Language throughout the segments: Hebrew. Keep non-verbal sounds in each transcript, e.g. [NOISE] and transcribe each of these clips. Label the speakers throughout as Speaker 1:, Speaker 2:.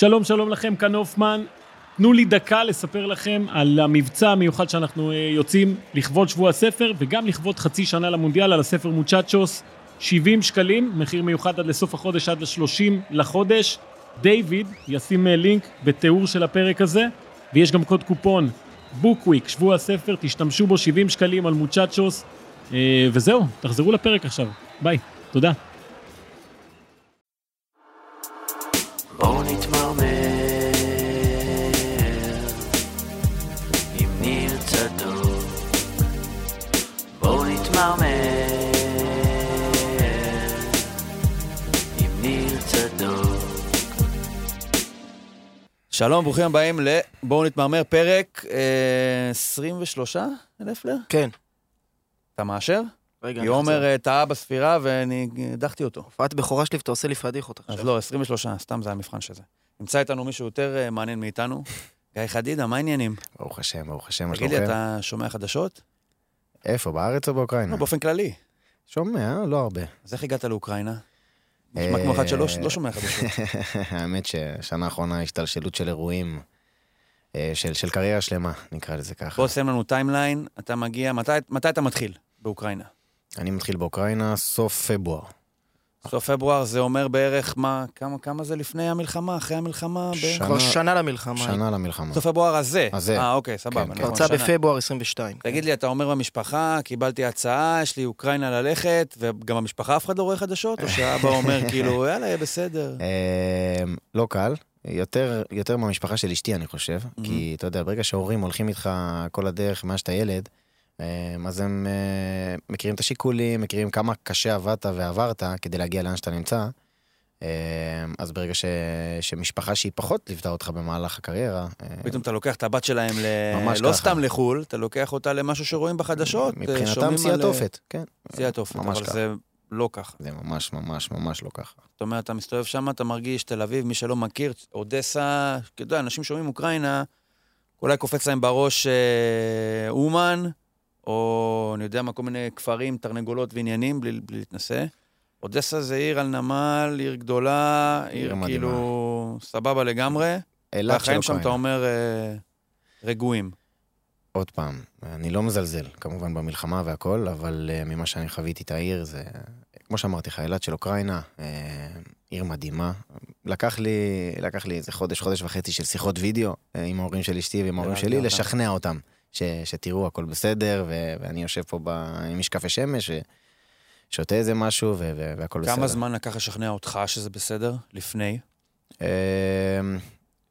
Speaker 1: שלום, שלום לכם, כאן הופמן. תנו לי דקה לספר לכם על המבצע המיוחד שאנחנו אה, יוצאים לכבוד שבוע הספר, וגם לכבוד חצי שנה למונדיאל על הספר מוצ'צ'וס. 70 שקלים, מחיר מיוחד עד לסוף החודש, עד ל-30 לחודש. דיוויד ישים אה, לינק בתיאור של הפרק הזה, ויש גם קוד קופון בוקוויק, שבוע הספר, תשתמשו בו 70 שקלים על מוצ'צ'וס, אה, וזהו, תחזרו לפרק עכשיו. ביי, תודה.
Speaker 2: בואו נתמרמר
Speaker 3: שלום, ברוכים הבאים ל... בואו נתמרמר, פרק אה, 23, לפלר?
Speaker 4: כן.
Speaker 3: אתה מאשר?
Speaker 4: רגע, אני
Speaker 3: יומר
Speaker 4: אחזור.
Speaker 3: אה, טעה בספירה ואני הדחתי אותו.
Speaker 4: הופעת בכורה שלי ואתה עושה לי פדיחות
Speaker 3: אז
Speaker 4: עכשיו.
Speaker 3: לא, 23, סתם זה המבחן של זה. נמצא איתנו מישהו יותר אה, מעניין מאיתנו. גיא חדידה, מה העניינים?
Speaker 5: ברוך השם, ברוך השם, מה
Speaker 3: תגיד לי,
Speaker 5: שלומכם?
Speaker 3: אתה שומע חדשות?
Speaker 5: איפה, בארץ או באוקראינה?
Speaker 3: לא, באופן כללי.
Speaker 5: שומע, לא הרבה.
Speaker 3: אז איך הגעת לאוקראינה? נשמע כמו אחד שלא לא שומע חדשות. [LAUGHS]
Speaker 5: האמת ששנה האחרונה השתלשלות של אירועים, אה, של של קריירה שלמה, נקרא לזה ככה.
Speaker 3: בוא שים לנו timeline, אתה מגיע, מתי- מתי אתה מתחיל באוקראינה?
Speaker 5: אני מתחיל באוקראינה סוף פברואר.
Speaker 3: סוף פברואר זה אומר בערך מה, כמה, כמה זה לפני המלחמה, אחרי המלחמה? בערך?
Speaker 5: שנה-
Speaker 4: כבר שנה למלחמה.
Speaker 5: שנה למלחמה.
Speaker 3: סוף פברואר הזה.
Speaker 5: הזה.
Speaker 3: אה, אוקיי, סבבה.
Speaker 5: כן,
Speaker 3: נכון,
Speaker 4: פרצה. בפברואר 22.
Speaker 3: תגיד לי, אתה אומר במשפחה, קיבלתי הצעה, יש לי אוקראינה ללכת, וגם במשפחה אף אחד לא רואה חדשות? או שהאבא אומר כאילו, [LAUGHS] יאללה, יהיה בסדר.
Speaker 5: אה, לא קל, יותר, יותר מהמשפחה של אשתי, אני חושב. כי, אתה יודע, ברגע שההורים הולכים איתך כל הדרך מאז שאתה ילד, אז הם אה, מכירים את השיקולים, מכירים כמה קשה עבדת ועברת כדי להגיע לאן שאתה נמצא. אה, אז ברגע ש, שמשפחה שהיא פחות ליוותה אותך במהלך הקריירה, אה,
Speaker 3: פתאום אתה לוקח את הבת שלהם ל...
Speaker 5: ממש
Speaker 3: לא
Speaker 5: ככה.
Speaker 3: סתם לחו"ל, אתה לוקח אותה למשהו שרואים בחדשות. אה,
Speaker 5: מבחינתם שיא
Speaker 3: על-
Speaker 5: התופת, כן.
Speaker 3: שיא התופת, אבל
Speaker 5: ככה.
Speaker 3: זה לא ככה.
Speaker 5: זה ממש ממש ממש לא ככה.
Speaker 3: זאת אומרת, אתה מסתובב שם, אתה מרגיש תל אביב, מי שלא מכיר, אודסה, אתה יודע, אנשים שומעים אוקראינה, אולי קופץ להם בראש אה, אומן, או אני יודע מה, כל מיני כפרים, תרנגולות ועניינים, בלי, בלי להתנשא. אודסה זה עיר על נמל, עיר גדולה, עיר,
Speaker 5: עיר מדהימה.
Speaker 3: כאילו סבבה לגמרי.
Speaker 5: אילת של
Speaker 3: שם, אתה. אומר, אה, רגועים.
Speaker 5: עוד פעם, אני לא מזלזל, כמובן במלחמה והכל, אבל uh, ממה שאני חוויתי את העיר, זה, כמו שאמרתי לך, אילת של אוקראינה, uh, עיר מדהימה. לקח לי, לקח לי איזה חודש, חודש וחצי של שיחות וידאו uh, עם ההורים של אשתי ועם ההורים שלי,
Speaker 3: אותם.
Speaker 5: לשכנע אותם ש, שתראו, הכל בסדר, ו, ואני יושב פה ב, עם משקפי שמש, ושותה איזה משהו, ו, ו, והכל בסדר.
Speaker 3: כמה זמן לקח לשכנע אותך שזה בסדר? לפני?
Speaker 5: Uh,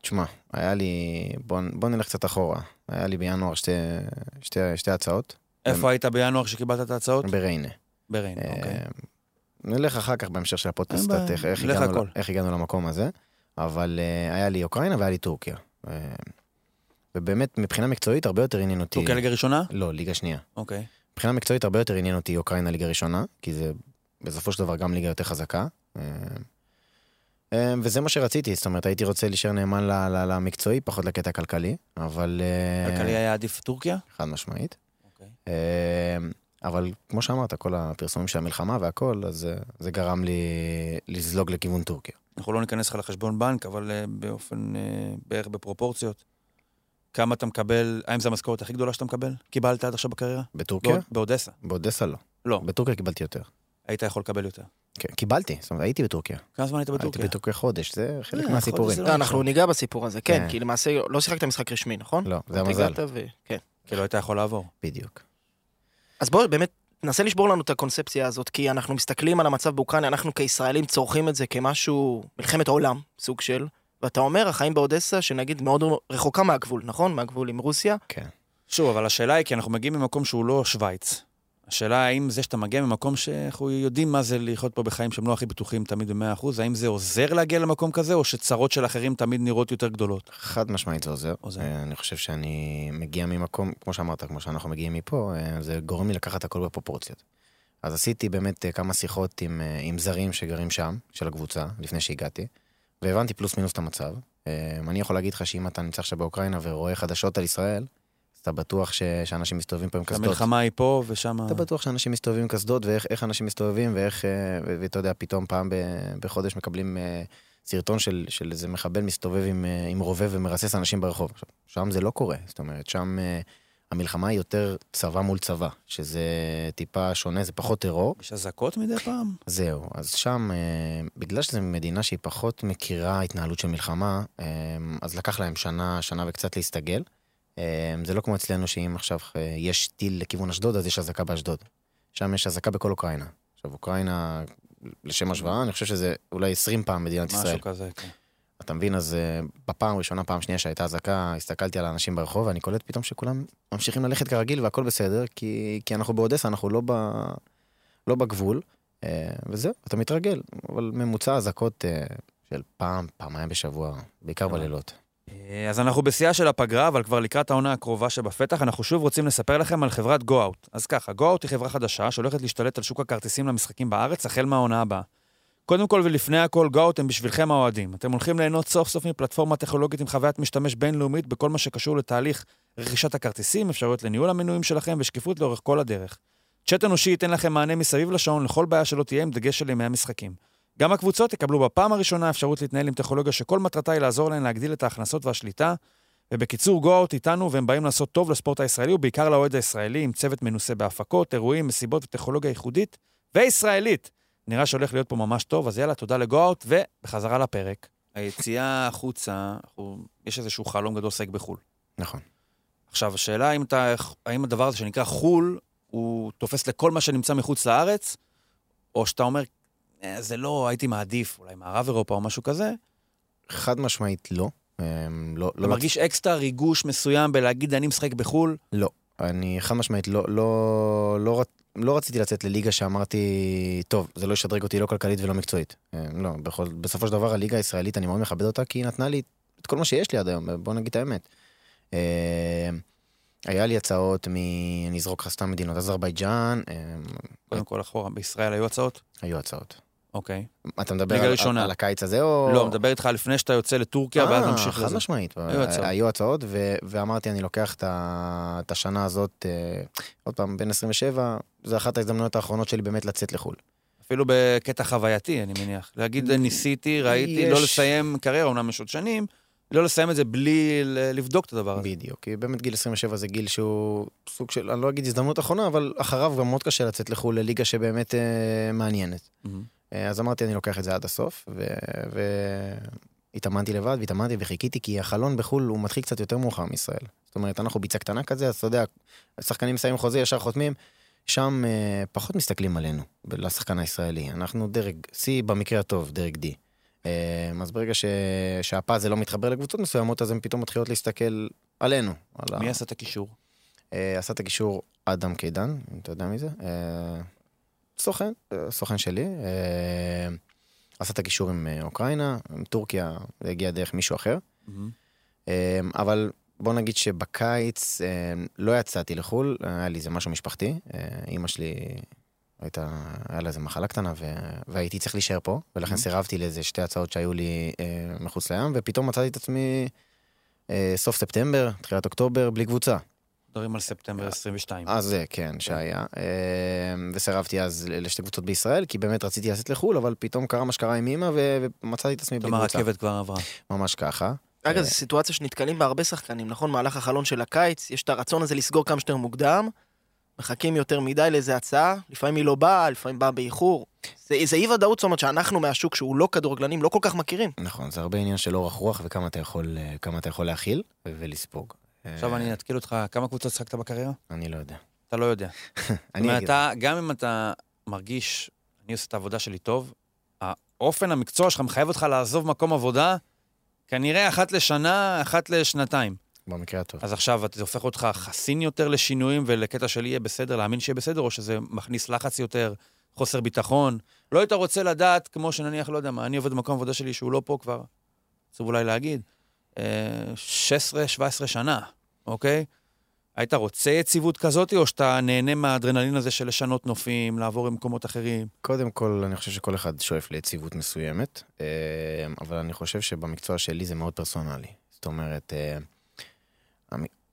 Speaker 5: תשמע, היה לי, בוא, בוא נלך קצת אחורה. היה לי בינואר שתי, שתי, שתי הצעות,
Speaker 3: איפה היית בינואר כשקיבלת את ההצעות?
Speaker 5: בריינה.
Speaker 3: בריין, אוקיי.
Speaker 5: אה, נלך אחר כך בהמשך של הפודקאסט, איך- איך איך הגענו למקום הזה, אבל אה, היה לי אוקראינה והיה לי טורקיה. אה, ובאמת, מבחינה מקצועית הרבה יותר עניין אותי...
Speaker 3: טורקיה ליגה ראשונה?
Speaker 5: לא, ליגה שנייה.
Speaker 3: אוקיי.
Speaker 5: מבחינה מקצועית הרבה יותר עניין אותי אוקראינה ליגה ראשונה, כי זה בסופו של דבר גם ליגה יותר חזקה. אה, אה, וזה מה שרציתי, זאת אומרת, הייתי רוצה להישאר נאמן למקצועי, פחות לקטע הכלכלי, אבל... אה,
Speaker 3: כלכלי היה עדיף טורקיה?
Speaker 5: חד משמעית.
Speaker 3: אוקיי.
Speaker 5: אה, אבל כמו שאמרת, כל הפרסומים של המלחמה והכל, אז אה, זה גרם לי לזלוג לכיוון טורקיה.
Speaker 3: אנחנו לא ניכנס לך לחשבון בנק, אבל אה, באופן, אה, בערך בפרופורציות. כמה אתה מקבל, האם זו המשכורת הכי גדולה שאתה מקבל? קיבלת עד עכשיו בקריירה?
Speaker 5: בטורקיה?
Speaker 3: באוד- באודסה.
Speaker 5: באודסה לא.
Speaker 3: לא,
Speaker 5: בטורקיה קיבלתי יותר.
Speaker 3: היית יכול לקבל יותר.
Speaker 5: כן, קיבלתי, זאת אומרת, הייתי בטורקיה.
Speaker 3: כמה זמן היית
Speaker 5: הייתי
Speaker 3: בטורקיה?
Speaker 5: בטורקיה חודש, זה חלק
Speaker 3: אה,
Speaker 5: מהסיפורים.
Speaker 3: חודש זה
Speaker 4: לא, אנחנו ניגע בסיפור הזה, כן,
Speaker 5: כן.
Speaker 4: כי למעשה לא שיחקת משחק רשמי, נכון?
Speaker 5: לא, זה
Speaker 4: רק
Speaker 5: המזל,
Speaker 4: כן.
Speaker 3: כאילו היית יכול לעבור.
Speaker 5: בדיוק.
Speaker 4: אז בוא באמת, נסה לשבור לנו את הקונספציה הזאת, כי אנחנו מסתכלים על המצב באוקראינה, אנחנו כישראלים צורכים את זה כמשהו, מלחמת עולם, סוג של, ואתה אומר, החיים באודסה, שנגיד מאוד רחוקה מהגבול, נכון? מהגבול עם רוסיה.
Speaker 5: כן.
Speaker 3: שוב, אבל השאלה היא, כי אנחנו מגיעים ממקום שהוא לא שווייץ. השאלה האם זה שאתה מגיע ממקום שאנחנו יודעים מה זה לחיות פה בחיים שהם לא הכי בטוחים תמיד ב-100%, האם זה עוזר להגיע למקום כזה, או שצרות של אחרים תמיד נראות יותר גדולות?
Speaker 5: חד משמעית זה עוזר.
Speaker 3: עוזר.
Speaker 5: אה, אני חושב שאני מגיע ממקום, כמו שאמרת, כמו שאנחנו מגיעים מפה, אה, זה גורם לי לקחת הכל בפרופורציות. אז עשיתי באמת אה, כמה שיחות עם, עם זרים שגרים שם, של הקבוצה, לפני שהגעתי, והבנתי פלוס מינוס את המצב. אה, אני יכול להגיד לך שאם אתה נמצא עכשיו באוקראינה ורואה חדשות על ישראל, אז אתה בטוח ש, שאנשים מסתובבים פה עם קסדות.
Speaker 3: המלחמה היא פה ושם...
Speaker 5: אתה בטוח שאנשים מסתובבים עם קסדות, ואיך איך אנשים מסתובבים, ואיך, אה, ואתה יודע, פתאום פעם ב- בחודש מקבלים אה, סרטון של, של איזה מחבל מסתובב עם, אה, עם רובה ומרסס אנשים ברחוב. שם זה לא קורה, זאת אומרת, שם המלחמה היא יותר צבא מול צבא, שזה טיפה שונה, זה פחות טרור.
Speaker 3: יש אזעקות מדי פעם?
Speaker 5: זהו, אז שם, אה, בגלל שזו מדינה שהיא פחות מכירה התנהלות של מלחמה, אה, אז לקח להם שנה, שנה וקצת להסתגל. אה, זה לא כמו אצלנו שאם עכשיו יש טיל לכיוון אשדוד, אז יש אזעקה באשדוד. שם יש אזעקה בכל אוקראינה. עכשיו, אוקראינה, לשם השוואה, אני חושב שזה אולי 20 פעם מדינת ישראל.
Speaker 3: משהו כזה, כן.
Speaker 5: אתה מבין? אז uh, בפעם הראשונה, פעם שנייה שהייתה אזעקה, הסתכלתי על האנשים ברחוב, ואני קולט פתאום שכולם ממשיכים ללכת כרגיל והכל בסדר, כי, כי אנחנו באודסה, אנחנו לא, ב, לא בגבול, uh, וזהו, אתה מתרגל. אבל ממוצע אזעקות uh, של פעם, פעמיים בשבוע, בעיקר. בלילות.
Speaker 3: אה, אז אנחנו בשיאה של הפגרה, אבל כבר לקראת העונה הקרובה שבפתח, אנחנו שוב רוצים לספר לכם על חברת גו-אוט. אז ככה, גו-אוט היא חברה חדשה שהולכת להשתלט על שוק הכרטיסים למשחקים בארץ החל מהעונה הבאה. קודם כל ולפני הכל, גו-אוט הם בשבילכם האוהדים. אתם הולכים ליהנות סוף סוף מפלטפורמה טכנולוגית עם חוויית משתמש בינלאומית בכל מה שקשור לתהליך רכישת הכרטיסים, אפשרויות לניהול המנויים שלכם ושקיפות לאורך כל הדרך. צ'אט אנושי ייתן לכם מענה מסביב לשעון לכל בעיה שלא תהיה עם דגש של ימי המשחקים. גם הקבוצות יקבלו בפעם הראשונה אפשרות להתנהל עם טכנולוגיה שכל מטרתה היא לעזור להן להגדיל את ההכנסות והשליטה. ובקיצור, גו-אוט איתנו, והם באים לעשות טוב לספורט הישראלי, ובעיקר לאוהד הישראלי, עם צוות מנוסה בהפקות, אירועים, מסיבות וטכנולוגיה ייחודית וישראלית. נראה שהולך להיות פה ממש טוב, אז יאללה, תודה לגו-אוט, ובחזרה לפרק. היציאה החוצה, אנחנו, יש איזשהו חלום גדול לשחק בחו"ל.
Speaker 5: נכון.
Speaker 3: עכשיו, השאלה האם, אתה, האם הדבר הזה שנקרא חו"ל, הוא תופס לכל מה שנמצא מחוץ לארץ, או שאתה אומר, "אה, זה לא, הייתי מעדיף, אולי מערב אירופה או משהו כזה,
Speaker 5: חד משמעית לא. אה, לא,
Speaker 3: אתה
Speaker 5: לא,
Speaker 3: מרגיש אקסטרה ריגוש מסוים בלהגיד, אני משחק בחו"ל,
Speaker 5: לא. אני חד משמעית לא, לא, לא, לא רציתי לצאת לליגה שאמרתי, טוב, זה לא ישדרג אותי לא כלכלית ולא מקצועית. אה, לא, בכל, בסופו של דבר הליגה הישראלית, אני מאוד מכבד אותה, כי היא נתנה לי את כל מה שיש לי עד היום, בוא נגיד את האמת. אה, היה לי הצעות מ... אני אזרוק לך סתם מדינות, אזרבייג'אן, אה,
Speaker 3: קודם כל אחורה, בישראל היו הצעות?
Speaker 5: היו הצעות.
Speaker 3: אוקיי.
Speaker 5: אתה מדבר על,
Speaker 3: ראשונה.
Speaker 5: על הקיץ הזה או...
Speaker 3: לא, מדבר איתך לפני שאתה יוצא לטורקיה, ואז
Speaker 5: אה,
Speaker 3: נמשיך
Speaker 5: חד
Speaker 3: לזה.
Speaker 5: משמעית,
Speaker 3: היו הצעות.
Speaker 5: היו הצעות, ו- ואמרתי, אני לוקח את ה- את השנה הזאת, אה, עוד פעם, בין 27, זו אחת ההזדמנויות האחרונות שלי באמת לצאת לחו"ל.
Speaker 3: אפילו בקטע חווייתי, אני מניח. להגיד, ניסיתי, ראיתי,
Speaker 5: יש-
Speaker 3: לא לסיים קריירה, אומנם יש עוד שנים, לא לסיים את זה בלי ל- לבדוק את הדבר הזה.
Speaker 5: בדיוק, כי באמת גיל 27 זה גיל שהוא סוג של, אני לא אגיד הזדמנות אחרונה, אבל אחריו גם מאוד קשה לצאת לחו"ל לליגה שבאמת אה, מעניינת.
Speaker 3: מהמם.
Speaker 5: אה, אז אמרתי, אני לוקח את זה עד הסוף, והתאמנתי לבד, והתאמנתי וחיכיתי, כי החלון בחו"ל הוא מתחיל קצת יותר מאוחר מישראל. זאת אומרת, אנחנו ביצה קטנה כזה, אז אתה יודע, השחקנים מסיימים חוזה, ישר חותמים, שם אה, פחות מסתכלים עלינו, לשחקן הישראלי. אנחנו דרג C, במקרה הטוב, דרג D. אה, אז ברגע ש... שהפאזל לא מתחבר לקבוצות מסוימות, אז הן פתאום מתחילות להסתכל עלינו. על ה-
Speaker 3: מי עשה את הקישור?
Speaker 5: אה, עשה את הקישור אדם קידן, אם אתה יודע מי זה. אה, סוכן, אה, סוכן שלי. אה, עשה את הקישור עם אה, אוקראינה, עם טורקיה, זה הגיע דרך מישהו אחר.
Speaker 3: מהמם.
Speaker 5: אה, אבל בוא נגיד שבקיץ אה, לא יצאתי לחו"ל, היה לי איזה משהו משפחתי. אה, אימא שלי הייתה, היה לה איזה מחלה קטנה ו... והייתי צריך להישאר פה, ולכן
Speaker 3: Mhm.
Speaker 5: סירבתי לאיזה שתי הצעות שהיו לי אה, מחוץ לים, ופתאום מצאתי את עצמי אה, סוף ספטמבר, תחילת אוקטובר, בלי קבוצה.
Speaker 3: מדברים על ספטמבר 22.
Speaker 5: אז זה, כן, שהיה. אה, וסירבתי אז לשתי קבוצות בישראל, כי באמת רציתי לצאת לחו"ל, אבל פתאום קרה מה שקרה עם אימא, ומצאתי את עצמי בלי
Speaker 3: כלומר,
Speaker 5: קבוצה.
Speaker 3: הרכבת כבר עברה.
Speaker 5: ממש ככה.
Speaker 4: אגב,
Speaker 5: אה,
Speaker 4: זו סיטואציה שנתקלים בה הרבה שחקנים, נכון? מהלך החלון של הקיץ, יש את הרצון הזה לסגור כמה שיותר מוקדם, מחכים יותר מדי לאיזה הצעה, לפעמים היא לא באה, לפעמים באה באיחור. זה, זה אי ודאות, זאת אומרת שאנחנו מהשוק שהוא לא כדורגלנים, לא כל כך מכירים.
Speaker 5: נכון, זה הרבה עניין של אורך רוח וכמה אתה יכול, אה, כמה אתה יכול להכיל ו- ולספוג.
Speaker 3: עכשיו אני אתקיל אותך, כמה קבוצות שחקת בקריירה?
Speaker 5: אני לא יודע.
Speaker 3: אתה לא יודע. [LAUGHS]
Speaker 5: אני אגיד.
Speaker 3: אתה, גם אם אתה מרגיש, אני עושה את העבודה שלי טוב, האופן המקצוע שלך מחייב אותך לעזוב מקום עבודה, כנראה אחת לשנה, אחת לשנתיים.
Speaker 5: במקרה הטוב.
Speaker 3: אז עכשיו זה הופך אותך חסין יותר לשינויים ולקטע של יהיה בסדר, להאמין שיהיה בסדר, או שזה מכניס לחץ יותר, חוסר ביטחון. לא היית רוצה לדעת, כמו שנניח, לא יודע מה, אני עובד במקום עבודה שלי שהוא לא פה כבר, עצוב אולי להגיד, 16-17 שנה, אוקיי? היית רוצה יציבות כזאת, או שאתה נהנה מהאדרנלין הזה של לשנות נופים, לעבור למקומות אחרים?
Speaker 5: קודם כל, אני חושב שכל אחד שואף ליציבות מסוימת, אה, אבל אני חושב שבמקצוע שלי זה מאוד פרסונלי. זאת אומרת, אה,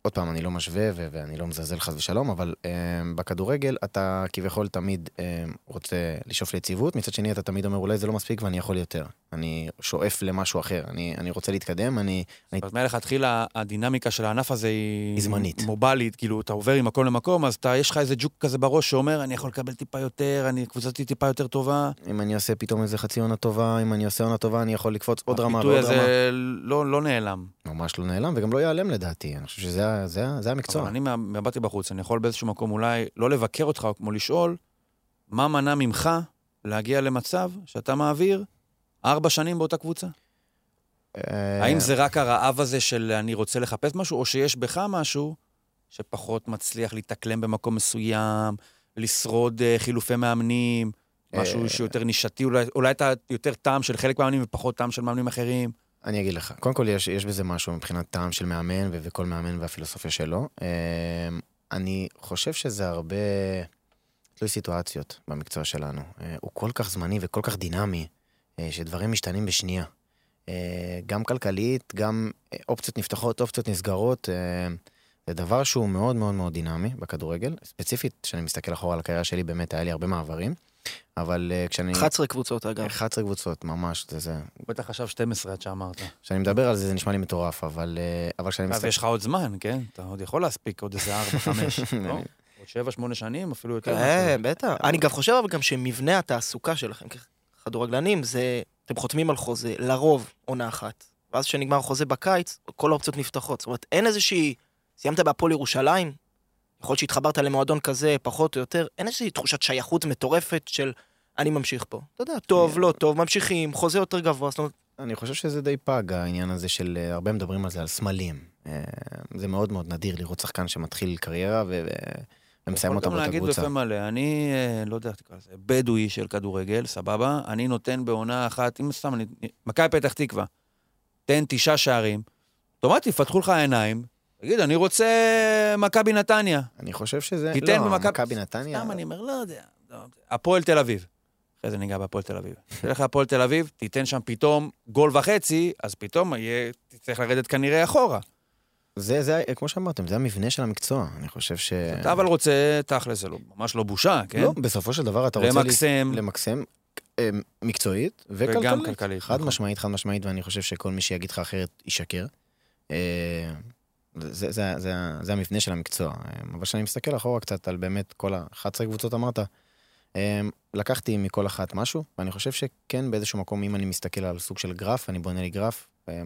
Speaker 5: עוד פעם, אני לא משווה ו- ואני לא מזלזל חס ושלום, אבל אה, בכדורגל אתה כביכול תמיד אה, רוצה לשאוף ליציבות, מצד שני אתה תמיד אומר אולי זה לא מספיק ואני יכול יותר. אני שואף למשהו אחר, אני, אני רוצה להתקדם, אני... אני...
Speaker 3: אומרת, מלכתחילה הדינמיקה של הענף הזה היא...
Speaker 5: היא זמנית.
Speaker 3: מובילית, כאילו, אתה עובר ממקום למקום, אז אתה, יש לך איזה ג'וק כזה בראש שאומר, אני יכול לקבל טיפה יותר, אני קבוצתי טיפה יותר טובה.
Speaker 5: אם אני עושה פתאום איזה חצי עונה טובה, אם אני עושה עונה טובה, אני יכול לקפוץ עוד רמה
Speaker 3: הפיתוי
Speaker 5: ועוד רמה.
Speaker 3: הזה לא, לא נעלם.
Speaker 5: ממש לא נעלם, וגם לא ייעלם לדעתי, אני חושב שזה זה, זה המקצוע.
Speaker 3: אבל אני מבטי בחוץ, אני יכול באיזשהו מקום אולי לא לבקר אותך, או כמו לשאול, מה מנע ממך להגיע למצב שאתה מעביר ארבע שנים באותה קבוצה?
Speaker 5: אה,
Speaker 3: האם זה רק הרעב הזה של אני רוצה לחפש משהו, או שיש בך משהו שפחות מצליח להתאקלם במקום מסוים, לשרוד אה, חילופי מאמנים, משהו
Speaker 5: אה,
Speaker 3: שיותר נישתי, אולי, אולי אתה יותר טעם של חלק מהמאמנים ופחות טעם של מאמנים אחרים?
Speaker 5: אני אגיד לך, קודם כל יש, יש בזה משהו מבחינת טעם של מאמן ו- וכל מאמן והפילוסופיה שלו. אה, אני חושב שזה הרבה תלוי סיטואציות במקצוע שלנו. אה, הוא כל כך זמני וכל כך דינמי, אה, שדברים משתנים בשנייה. אה, גם כלכלית, גם אופציות נפתחות, אופציות נסגרות. זה דבר שהוא מאוד מאוד מאוד דינמי בכדורגל. ספציפית, כשאני מסתכל אחורה על הקריירה שלי, באמת היה לי הרבה מעברים. אבל אה, כשאני...
Speaker 4: 11 קבוצות אגב.
Speaker 5: 11 קבוצות, ממש, זה זה.
Speaker 3: הוא בטח חשב 12 עד שאמרת.
Speaker 5: כשאני מדבר על זה, זה נשמע לי מטורף, אבל, אה, אבל כשאני מסתכל...
Speaker 3: יש לך עוד זמן, כן? אתה עוד יכול להספיק עוד איזה 4, 5, [LAUGHS] לא? עוד 7, 8 שנים, אפילו יותר.
Speaker 4: כן, בטח. אני גם חושב אבל גם שמבנה התעסוקה שלכם ככדורגלנים, זה, אתם חותמים על חוזה, לרוב עונה אחת. ואז כשנגמר חוזה בקיץ, כל האופציות נפתחות. זאת אומרת, אין איזושהי... סיימת בהפועל ירושלים, יכול להיות שהתחברת למועדון כזה, פחות או יותר, אין איזושהי תחושת שייכות מטורפת של אני ממשיך פה. אתה יודע, טוב, לא טוב, ממשיכים, חוזה יותר גבוה, זאת אומרת,
Speaker 5: אני חושב שזה די פג, העניין הזה של... אה, הרבה מדברים על זה, על סמלים. אה, זה מאוד מאוד נדיר לראות שחקן שמתחיל קריירה ו... ומסיים אותה
Speaker 3: יכול גם
Speaker 5: באותה
Speaker 3: להגיד
Speaker 5: קבוצה.
Speaker 3: בפה מלא, אני אה, לא יודע איך תקרא לזה, בדואי של כדורגל, סבבה? אני נותן בעונה אחת, אם סתם, מכבי פתח תקווה, תן תשעה שערים, אוטומטית יפתחו לך העיניים, תגיד, אני רוצה מכבי נתניה.
Speaker 5: אני חושב שזה...
Speaker 3: תיתן
Speaker 5: לא,
Speaker 3: במכבי-
Speaker 5: מכבי נתניה...
Speaker 3: סתם אני אומר, לא יודע. הפועל תל אביב. אחרי זה ניגע בהפועל תל אביב. [LAUGHS] תלך להפועל תל אביב, תיתן שם פתאום גול וחצי, אז פתאום יהיה, תצטרך לרדת כנראה אחורה.
Speaker 5: זה, זה, כמו שאמרתם, זה המבנה של המקצוע. אני חושב ש...
Speaker 3: אתה אבל רוצה, תכל'ס, זה לא, ממש לא בושה, כן?
Speaker 5: לא, בסופו של דבר אתה רוצה...
Speaker 3: למקסם.
Speaker 5: למקסם אה, מקצועית וכלכלית.
Speaker 3: וגם כלכלית,
Speaker 5: חד
Speaker 3: נכון.
Speaker 5: משמעית, חד משמעית, ואני חושב שכל מי שיגיד לך אחרת ישקר. אה, זה, זה, זה, זה המבנה של המקצוע. אה, אבל כשאני מסתכל אחורה קצת על באמת כל ה-11 קבוצות אמרת, אה, לקחתי מכל אחת משהו, ואני חושב שכן באיזשהו מקום, אם אני מסתכל על סוג של גרף, אני בונה לי גרף, אה,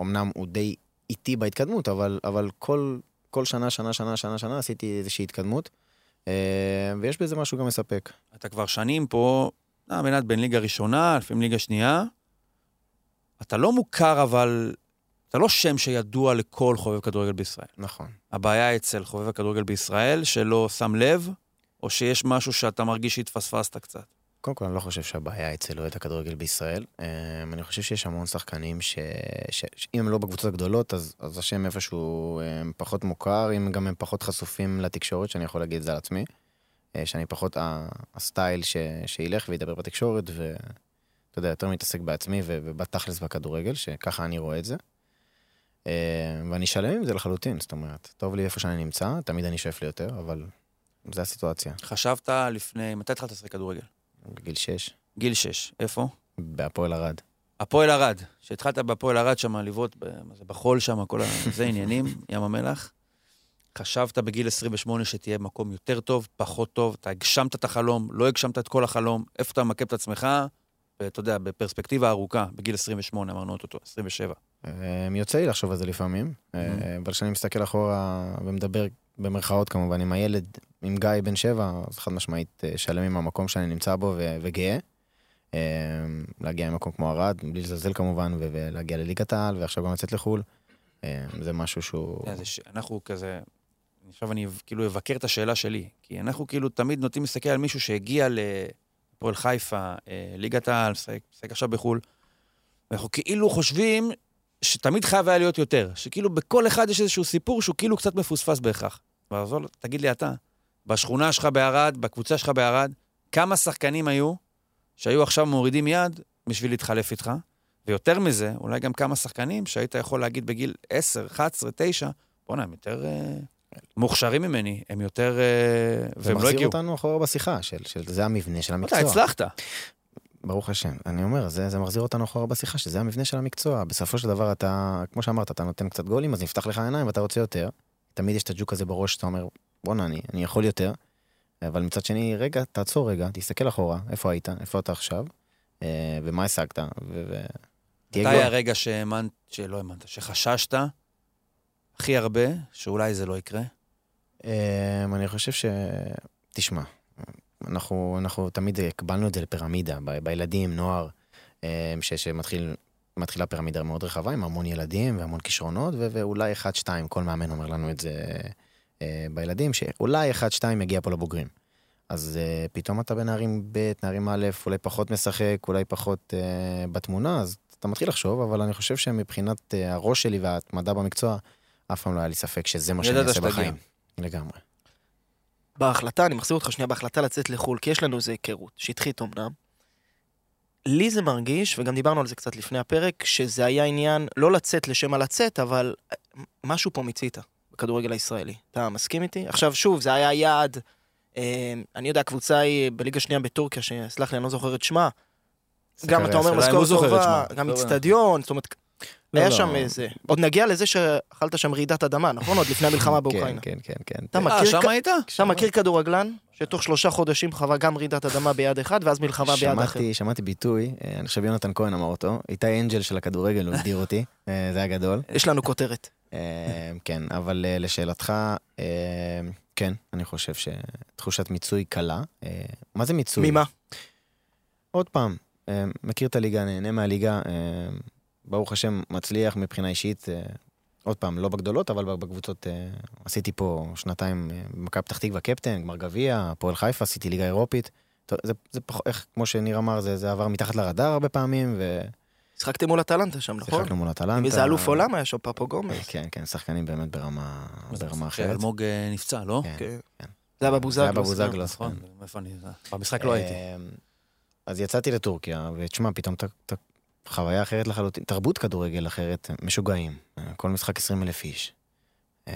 Speaker 5: אמנם הוא די איטי בהתקדמות, אבל, אבל כל, כל שנה, שנה, שנה, שנה, שנה עשיתי איזושהי התקדמות, אה, ויש בזה משהו גם מספק.
Speaker 3: אתה כבר שנים פה, נע בין בין ליגה ראשונה, לפעמים ליגה שנייה. אתה לא מוכר, אבל אתה לא שם שידוע לכל חובב כדורגל בישראל.
Speaker 5: נכון.
Speaker 3: הבעיה אצל חובב הכדורגל בישראל, שלא שם לב, או שיש משהו שאתה מרגיש שהתפספסת קצת.
Speaker 5: קודם כל, אני לא חושב שהבעיה אצל אוהד הכדורגל בישראל. אמ, אני חושב שיש המון שחקנים ש... ש... שאם הם לא בקבוצות הגדולות, אז, אז השם איפשהו הם פחות מוכר, אם גם הם פחות חשופים לתקשורת, שאני יכול להגיד את זה על עצמי. אה, שאני פחות. הסטייל ש... שילך וידבר בתקשורת, ואתה יודע, יותר מתעסק בעצמי. ובתכלס בכדורגל, שככה אני רואה את זה. אה, ואני שלם עם זה לחלוטין, זאת אומרת, טוב לי איפה שאני נמצא, תמיד אני שואף ליותר, אבל זו הסיטואציה.
Speaker 3: חשבת לפני, מתי התחלת לשחק כדורגל?
Speaker 5: בגיל 6,
Speaker 3: גיל 6. איפה?
Speaker 5: בהפועל ערד.
Speaker 3: הפועל ערד. כשהתחלת בהפועל ערד שם לבעוט, בחול שם, כל ה... [LAUGHS] זה עניינים, ים המלח. חשבת בגיל 28 שתהיה במקום יותר טוב, פחות טוב, אתה הגשמת את החלום, לא הגשמת את כל החלום, איפה אתה ממקם את עצמך, ואתה יודע, בפרספקטיבה ארוכה, בגיל 28, אמרנו אותו, 27.
Speaker 5: אה, יוצא לי לחשוב על זה לפעמים, אה, אבל כשאני מסתכל אחורה ומדבר במרכאות כמובן עם הילד, עם גיא בן שבע, אז חד משמעית אה, שלם עם המקום שאני נמצא בו וגאה. אה, להגיע ממקום כמו ערד, בלי לזלזל כמובן, ולהגיע לליגת העל, ועכשיו גם לצאת לחו"ל. אה, זה משהו שהוא...
Speaker 3: אתה ש- אנחנו כזה, עכשיו אני כאילו אבקר את השאלה שלי, כי אנחנו כאילו תמיד נוטים להסתכל על מישהו שהגיע לפועל חיפה, אה, ליגת העל, משחק עכשיו בחו"ל, ואנחנו כאילו חושבים שתמיד חייב היה להיות יותר, שכאילו בכל אחד יש איזשהו סיפור שהוא כאילו קצת מפוספס בהכרח. ועזוב, תגיד לי אתה, בשכונה שלך בערד, בקבוצה שלך בערד, כמה שחקנים היו שהיו עכשיו מורידים יד בשביל להתחלף איתך? ויותר מזה, אולי גם כמה שחקנים שהיית יכול להגיד בגיל 10, 11, 9, בואנה, הם יותר אה, מוכשרים ממני, הם יותר... אה,
Speaker 5: זה
Speaker 3: והם לא
Speaker 5: מחזיר
Speaker 3: הגיעו.
Speaker 5: אותנו אחורה בשיחה, של, של זה המבנה של
Speaker 3: אתה
Speaker 5: המקצוע.
Speaker 3: הצלחת.
Speaker 5: ברוך השם. אני אומר, זה, זה מחזיר אותנו אחורה בשיחה, שזה המבנה של המקצוע. בסופו של דבר אתה, כמו שאמרת, אתה נותן קצת גולים, אז נפתח לך העיניים ואתה רוצה יותר. תמיד יש את הג'וק הזה בראש שאתה אומר, בואנה, אני, אני יכול יותר. אבל מצד שני, רגע, תעצור רגע, תסתכל אחורה, איפה היית, איפה אתה עכשיו, אה, ומה השגת, ו... ו...
Speaker 3: מתי. הרגע שהאמנת, שלא האמנת, שחששת הכי הרבה, שאולי זה לא יקרה?
Speaker 5: אמ, אני חושב ש... תשמע, אנחנו, אנחנו תמיד הקבלנו את זה לפירמידה, ב- בילדים, נוער, אמ, ש, שמתחיל, מתחילה פירמידה מאוד רחבה עם המון ילדים והמון כישרונות, ו- ואולי אחד, שתיים, כל מאמן אומר לנו את זה אה, בילדים, שאולי אחד, שתיים יגיע פה לבוגרים. אז אה, פתאום אתה בנערים ב', נערים א', אולי פחות משחק, אולי פחות אה, בתמונה, אז אתה מתחיל לחשוב, אבל אני חושב שמבחינת אה, הראש שלי וההתמדה במקצוע, אף פעם לא היה לי ספק שזה מה שאני אעשה
Speaker 3: שתגיע.
Speaker 5: בחיים. לגמרי.
Speaker 4: בהחלטה, אני מחזיר אותך שנייה בהחלטה לצאת לחו"ל, כי יש לנו איזו היכרות, שטחית אמנם. לי זה מרגיש, וגם דיברנו על זה קצת לפני הפרק, שזה היה עניין לא לצאת לשם הלצאת, אבל משהו פה מיצית בכדורגל הישראלי. אתה מסכים איתי? עכשיו, שוב, זה היה יעד, אה, אני יודע, הקבוצה היא בליגה שנייה בטורקיה, שסלח לי, אני לא זוכר את שמה. גם אתה אומר משכורת
Speaker 3: את
Speaker 4: טובה. גם
Speaker 3: לא,
Speaker 4: איצטדיון, זאת אומרת,
Speaker 5: לא,
Speaker 4: היה
Speaker 5: לא.
Speaker 4: שם איזה... עוד נגיע לזה שאכלת שם רעידת אדמה, נכון? עוד לפני המלחמה [LAUGHS] באוקראינה.
Speaker 5: כן, כן, כן, כן.
Speaker 4: אתה
Speaker 3: אה,
Speaker 4: מכיר
Speaker 3: שם
Speaker 4: כ-
Speaker 3: היית?
Speaker 4: אתה מכיר כדורגלן שתוך שלושה חודשים חווה גם רעידת אדמה ביד אחד ואז מלחמה ביד אחר.
Speaker 5: שמעתי, ביטוי, אה, אני חושב יונתן כהן אמר אותו, איתי אנג'ל של הכדורגל, הוא הגדיר אותי, [LAUGHS] אה, זה היה גדול.
Speaker 4: יש לנו כותרת.
Speaker 5: אה, כן, אבל אה, לשאלתך, אה, כן, אני חושב שתחושת מיצוי קלה. אה, מה זה מיצוי?
Speaker 4: ממה?
Speaker 5: עוד פעם, אה, מכיר את הליגה, נהנה מהליגה, אה, ברוך השם, מצליח מבחינה אישית. אה, עוד פעם, לא בגדולות, אבל בקבוצות, אה, עשיתי פה שנתיים אה, במכבי פתח תקווה קפטן, גמר גביע, הפועל חיפה, עשיתי ליגה אירופית. טוב, זה, זה פחות, איך, כמו שניר אמר, זה, זה עבר מתחת לרדאר הרבה פעמים,
Speaker 4: שיחקתם מול אטלנטה שם, נכון?
Speaker 5: ושיחקנו מול אטלנטה.
Speaker 4: עם איזה אלוף עולם היה שם, פפו גומז. [LAUGHS]
Speaker 5: כן, כן, שחקנים באמת ברמה, ברמה אחרת.
Speaker 3: שאלמוג אה, נפצע, לא?
Speaker 5: כן,
Speaker 4: כן.
Speaker 5: כן.
Speaker 4: זה היה
Speaker 5: זה היה
Speaker 4: בבוזגלוס.
Speaker 5: בבוזגלוס,
Speaker 3: נכון,
Speaker 5: כן.
Speaker 3: איפה אני... במשחק לא הייתי.
Speaker 5: אז יצאתי לטורקיה, ותשמע, פתאום אתה- חוויה אחרת לחלוטין, תרבות כדורגל אחרת, משוגעים. כל משחק 20 אלף איש. אמ,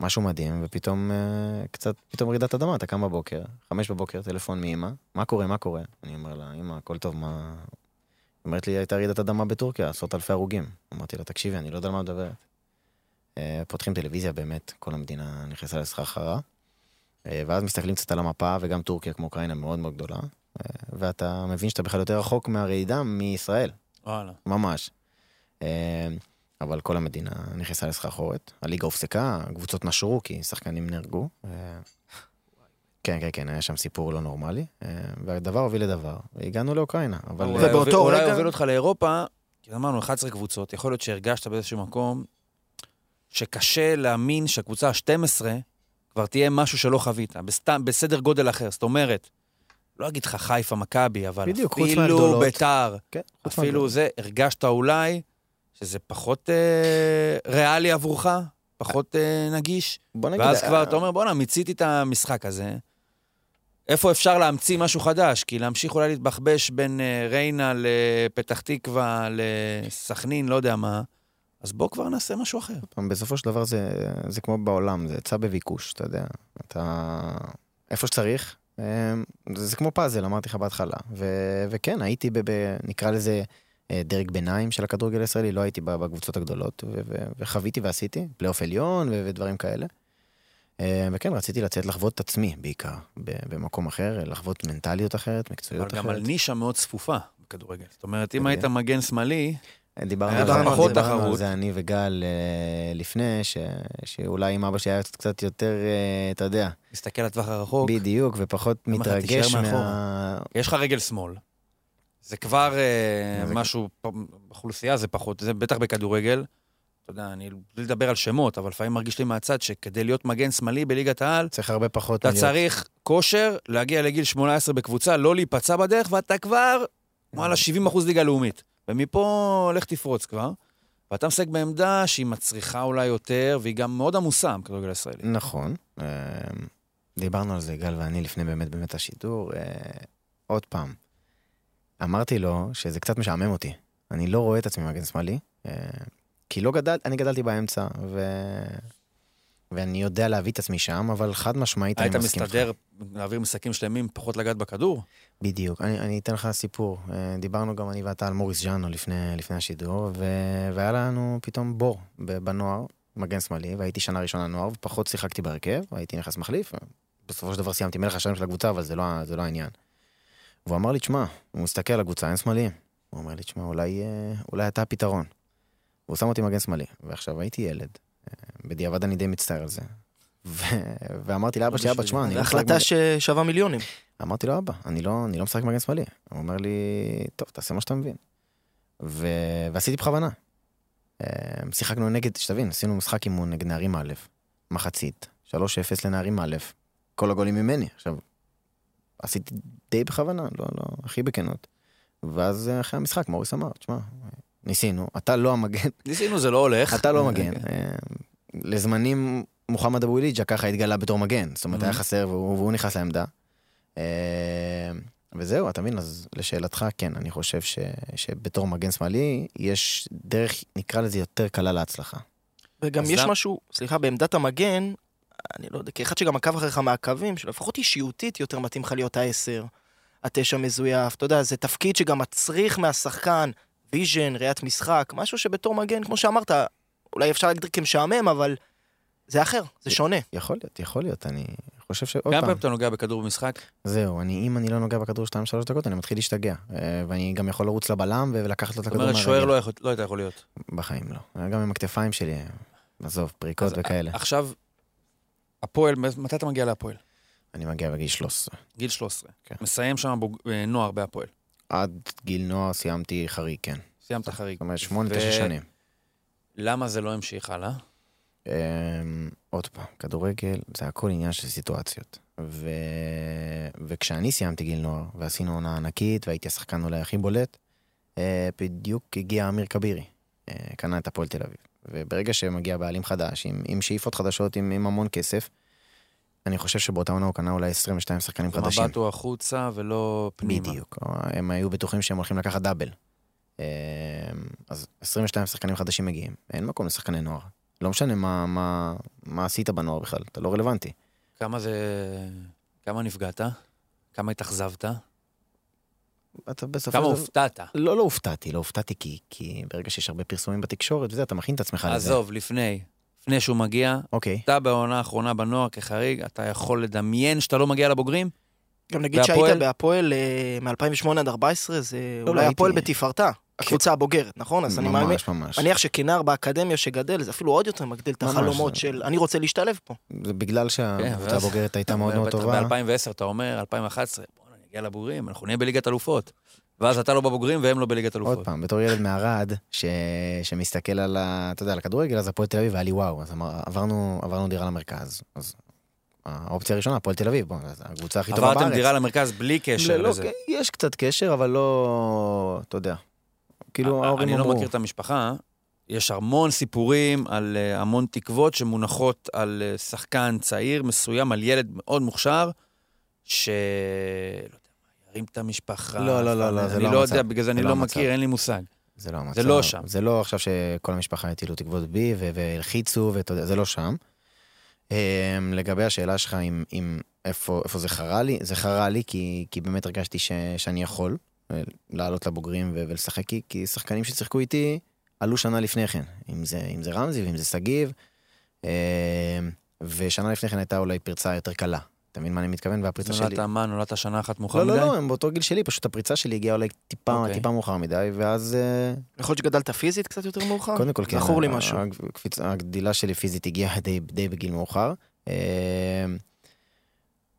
Speaker 5: משהו מדהים, ופתאום אה, קצת, פתאום רעידת אדמה, אתה קם בבוקר, חמש בבוקר, טלפון מאמא, מה קורה, מה קורה? אני אומר לה, אמא, הכל טוב, מה... היא אומרת לי, הייתה רעידת אדמה בטורקיה, עשרות אלפי הרוגים. אמרתי לה, תקשיבי, אני לא יודע על מה מדברת. אה, פותחים טלוויזיה, באמת, כל המדינה נכנסה לסחרחרה. אה, ואז מסתכלים קצת על המפה, וגם טורקיה כמו אוקראינה מאוד מאוד גדולה, ואתה מבין שאתה בכלל יותר רחוק מהרעידה מישראל,
Speaker 3: וואלה.
Speaker 5: ממש. אה, אבל כל המדינה נכנסה לסחרחורת, הליגה הופסקה, הקבוצות נשרו כי שחקנים נהרגו. אה, כן, כן, כן, היה שם סיפור לא נורמלי, אה, והדבר הוביל לדבר, והגענו לאוקראינה, אבל...
Speaker 4: ובאותו
Speaker 3: הוביל- אולי
Speaker 4: רגע-
Speaker 3: הוביל אותך לאירופה, כי אמרנו 11 קבוצות, יכול להיות שהרגשת באיזשהו מקום שקשה להאמין שהקבוצה ה-12 כבר תהיה משהו שלא חווית, בסדר גודל אחר. זאת אומרת, לא אגיד לך חיפה, מכבי, אבל
Speaker 5: בדיוק,
Speaker 3: אפילו. ביתר,
Speaker 5: כן,
Speaker 3: אפילו. זה, הרגשת אולי שזה פחות אה, ריאלי עבורך, פחות אה, נגיש,
Speaker 5: בוא נגיד...
Speaker 3: ואז
Speaker 5: אה,
Speaker 3: כבר אתה אומר, בואנה, מיציתי את המשחק הזה. איפה אפשר להמציא משהו חדש? כי להמשיך אולי להתבחבש בין אה, ריינה לפתח תקווה לסכנין, לא יודע מה, אז בוא כבר נעשה משהו אחר.
Speaker 5: בסופו של דבר זה, זה כמו בעולם, זה היצע בביקוש, אתה יודע. אתה... איפה שצריך, זה, זה כמו פאזל, אמרתי לך בהתחלה. ו, וכן, הייתי, ב, ב, נקרא לזה אה, דרג ביניים של הכדורגל הישראלי, לא הייתי בקבוצות הגדולות, ו, ו, וחוויתי ועשיתי, פלייאוף עליון ו, ודברים כאלה. אה, וכן, רציתי לצאת לחוות את עצמי בעיקר, במקום אחר, לחוות מנטליות אחרת,
Speaker 3: אבל
Speaker 5: מקצועיות
Speaker 3: גם על
Speaker 5: אחרת.
Speaker 3: נישה מאוד צפופה בכדורגל. זאת אומרת, אם. היית מגן שמאלי,
Speaker 5: דיברנו על זה,
Speaker 4: פחות
Speaker 5: דיברנו על
Speaker 3: תחרות.
Speaker 5: זה אני וגל אה, לפני, ש, שאולי עם אבא שלי היה קצת יותר, אה, אתה יודע,
Speaker 3: מסתכל לטווח הרחוק,
Speaker 5: בדיוק, ופחות מתרגש מה...
Speaker 3: יש לך רגל שמאל. זה כבר אה,
Speaker 5: זה-
Speaker 3: משהו, באוכלוסייה זה פחות, זה בטח בכדורגל. אתה יודע, אני בלי לדבר על שמות, אבל לפעמים מרגיש לי מהצד שכדי להיות מגן שמאלי בליגת העל,
Speaker 5: צריך הרבה פחות...
Speaker 3: אתה
Speaker 5: מלהיות-
Speaker 3: צריך כושר, להגיע לגיל 18 בקבוצה, לא להיפצע בדרך, ואתה כבר, וואלה, 70 אחוז ליגה לאומית. ומפה לך תפרוץ כבר. ואתה משחק בעמדה שהיא מצריכה אולי יותר, והיא גם מאוד עמוסה, הכדורגל הישראלי.
Speaker 5: נכון. אה, דיברנו על זה, גל ואני, לפני באמת באמת השידור. אה, עוד פעם, אמרתי לו שזה קצת משעמם אותי. אני לא רואה את עצמי מגן שמאלי, אה, כי לא גדל, אני גדלתי באמצע, ו... ואני יודע להביא את עצמי שם, אבל חד משמעית אני
Speaker 3: היית
Speaker 5: מסכים איתך.
Speaker 3: מסתדר להעביר משחקים שלמים, פחות לגעת בכדור?
Speaker 5: בדיוק. אני, אני אתן לך סיפור. אה, דיברנו גם אני ואתה על מוריס ז'אנו לפני, לפני השידור, ו... והיה לנו פתאום בור בנוער, מגן שמאלי, והייתי שנה ראשונה נוער, ופחות שיחקתי בהרכב, הייתי נכנס מחליף. בסופו של דבר סיימתי מלך השנים של הקבוצה, אבל זה לא, זה לא העניין. והוא אמר לי, תשמע, הוא מסתכל על הקבוצה, אין שמאליים. הוא אומר לי, תשמע, אולי, אה, אולי אתה הפתרון. והוא שם אותי מגן שמאלי, ועכשיו הייתי ילד. בדיעבד אני די מצטער על זה. ו... ואמרתי לאבא שלי, אבא, תשמע, אני
Speaker 4: זו
Speaker 5: לא
Speaker 4: החלטה ששווה מיליונים.
Speaker 5: אמרתי לו, אבא, אני לא, אני לא משחק מגן שמאלי. הוא אומר לי, טוב, תעשה מה שאתה מבין. ו... ועשיתי בכוונה. אה, שיחקנו נגד, שתבין, עשינו משחק אימון נגד נערים א', מחצית, 3-0 לנערים א', כל הגולים ממני. עכשיו, עשיתי די בכוונה, לא, לא, הכי בכנות. ואז אחרי המשחק מוריס אמר, תשמע, ניסינו, אתה לא המגן,
Speaker 3: ניסינו, זה לא הולך.
Speaker 5: אתה לא מגן. אה, לזמנים מוחמד אבו אליג'ה ככה התגלה בתור מגן, זאת אומרת היה
Speaker 3: Mhm.
Speaker 5: חסר והוא, והוא נכנס לעמדה. אה, וזהו, אתה מבין, אז לשאלתך, כן, אני חושב ש, שבתור מגן שמאלי, יש דרך, נקרא לזה, יותר קלה להצלחה.
Speaker 4: וגם יש
Speaker 3: למה-
Speaker 4: משהו, סליחה, בעמדת המגן, אני לא יודע, כאחד שגם עקב אחריך מהקווים, שלפחות אישיותית יותר מתאים לך להיות העשר, התשע מזויף, אתה יודע, זה תפקיד שגם מצריך מהשחקן vision, ראיית משחק, משהו שבתור מגן, כמו שאמרת, אולי אפשר להגדיר כמשעמם, אבל זה אחר, זה שונה.
Speaker 5: יכול להיות, יכול להיות, אני חושב שעוד
Speaker 3: כמה
Speaker 5: פעם,
Speaker 3: פעמים אתה נוגע בכדור במשחק?
Speaker 5: זהו, אני, אם אני לא נוגע בכדור 2-3 דקות, אני מתחיל להשתגע. אה, ואני גם יכול לרוץ לבלם ולקחת לו את
Speaker 3: זאת
Speaker 5: הכדור
Speaker 3: אומרת, שוער
Speaker 5: מהרגל.
Speaker 3: לא לא היית יכול להיות.
Speaker 5: בחיים לא. גם עם הכתפיים שלי, עזוב, פריקות וכאלה.
Speaker 3: עכשיו, הפועל, מתי אתה מגיע להפועל?
Speaker 5: אני מגיע בגיל 13.
Speaker 3: גיל 13.
Speaker 5: כן.
Speaker 3: מסיים שם בוג- אה, נוער בהפועל.
Speaker 5: עד גיל נוער סיימתי חריג, כן.
Speaker 3: סיימת חריג.
Speaker 5: זאת אומרת, שמונה, תשע שנים.
Speaker 3: למה זה לא המשיך הלאה?
Speaker 5: אמ, עוד פעם, כדורגל זה הכל עניין של סיטואציות. ו... וכשאני סיימתי גיל נוער, ועשינו עונה ענקית, והייתי השחקן אולי הכי בולט, אה, בדיוק הגיע אמיר כבירי, אה, קנה את הפועל תל אביב. וברגע שמגיע בעלים חדש, עם, עם שאיפות חדשות, עם, עם המון כסף, אני חושב שבאותה עונה הוא קנה אולי 22 שחקנים חדשים.
Speaker 3: המבט הוא החוצה ולא פנימה.
Speaker 5: בדיוק, הם היו בטוחים שהם הולכים לקחת דאבל. אמ, אז 22 שחקנים חדשים מגיעים, אין מקום לשחקני נוער. לא משנה מה, מה, מה עשית בנוער בכלל, אתה לא רלוונטי.
Speaker 3: כמה זה... כמה נפגעת? כמה התאכזבת?
Speaker 5: אתה בסופו
Speaker 3: כמה
Speaker 5: של דבר-
Speaker 3: הופתעת?
Speaker 5: לא, לא הופתעתי, לא הופתעתי כי, כי ברגע שיש הרבה פרסומים בתקשורת וזה, אתה מכין את עצמך לזה.
Speaker 3: עזוב, לפני. לפני שהוא מגיע,
Speaker 5: אוקיי,
Speaker 3: אתה בעונה האחרונה בנוער כחריג, אתה יכול לדמיין שאתה לא מגיע לבוגרים?
Speaker 4: גם נגיד
Speaker 3: והפועל?
Speaker 4: שהיית בהפועל מ-2008 עד 14, זה
Speaker 5: לא,
Speaker 4: אולי
Speaker 5: הייתי-
Speaker 4: הפועל בתפארתה, הקבוצה הבוגרת, נכון? אז אני מאמין,
Speaker 5: ממש ממש.
Speaker 4: מניח שכנער באקדמיה שגדל, זה אפילו עוד יותר מגדיל את
Speaker 5: ממש.
Speaker 4: החלומות של אני רוצה להשתלב פה.
Speaker 5: זה בגלל שהקבוצה
Speaker 3: ואז-
Speaker 5: הבוגרת הייתה מאוד מאוד טובה.
Speaker 3: ב-2010 אתה אומר, 2011, בוא'נה, נגיע לבוגרים, אנחנו נהיה בליגת אלופות. ואז אתה לא בבוגרים והם לא בליגת
Speaker 5: עוד
Speaker 3: אלופות.
Speaker 5: פעם, בתור ילד מערד, ש... שמסתכל על, ה... אתה יודע, על הכדורגל, אז הפועל תל אביב היה לי וואו, אז אמר, עברנו, עברנו דירה למרכז. אז האופציה הראשונה, הפועל תל אביב, בוא, זו הקבוצה הכי טובה בארץ.
Speaker 3: עברתם דירה למרכז בלי קשר
Speaker 5: לא,
Speaker 3: לזה.
Speaker 5: כן, יש קצת קשר, אבל לא, אתה יודע. כאילו, ההורים
Speaker 3: אני
Speaker 5: אמרו,
Speaker 3: לא מכיר את המשפחה, יש המון סיפורים על אה, המון תקוות שמונחות על אה, שחקן צעיר מסוים, על ילד מאוד מוכשר, ש... לא יודע מה, ירים את המשפחה.
Speaker 5: לא, לא, לא, לא, זה
Speaker 3: אני
Speaker 5: לא
Speaker 3: לא
Speaker 5: המצב.
Speaker 3: יודע, בגלל זה אני לא
Speaker 5: לא.
Speaker 3: מכיר, אין לי מושג.
Speaker 5: זה לא המצב.
Speaker 3: זה לא שם.
Speaker 5: זה לא עכשיו שכל המשפחה הטילו תקוות בי והלחיצו, ואתה יודע, זה לא שם. אמ, לגבי השאלה שלך, אם, איפה, זה חרה לי, זה חרה לי כי, באמת הרגשתי שאני יכול אה, לעלות לבוגרים ולשחק, כי, שחקנים ששיחקו איתי עלו שנה לפני כן, אם זה, אם זה רמזי ואם זה שגיב, אמ, ושנה לפני כן הייתה אולי פרצה יותר קלה. אתה מבין מה אני מתכוון? והפריצה שלי...
Speaker 3: נולדת מה, נולדת שנה אחת מאוחר
Speaker 5: לא,
Speaker 3: מדי?
Speaker 5: לא, לא, הם באותו גיל שלי, פשוט הפריצה שלי הגיעה אולי טיפה,
Speaker 3: אוקיי.
Speaker 5: טיפה מאוחר מדי, ואז אה,
Speaker 4: יכול להיות שגדלת פיזית קצת יותר מאוחר?
Speaker 5: קודם כל, כן.
Speaker 4: זכור לי משהו.
Speaker 5: הקפיצ- הגדילה שלי פיזית הגיעה די, די בגיל מאוחר. אה,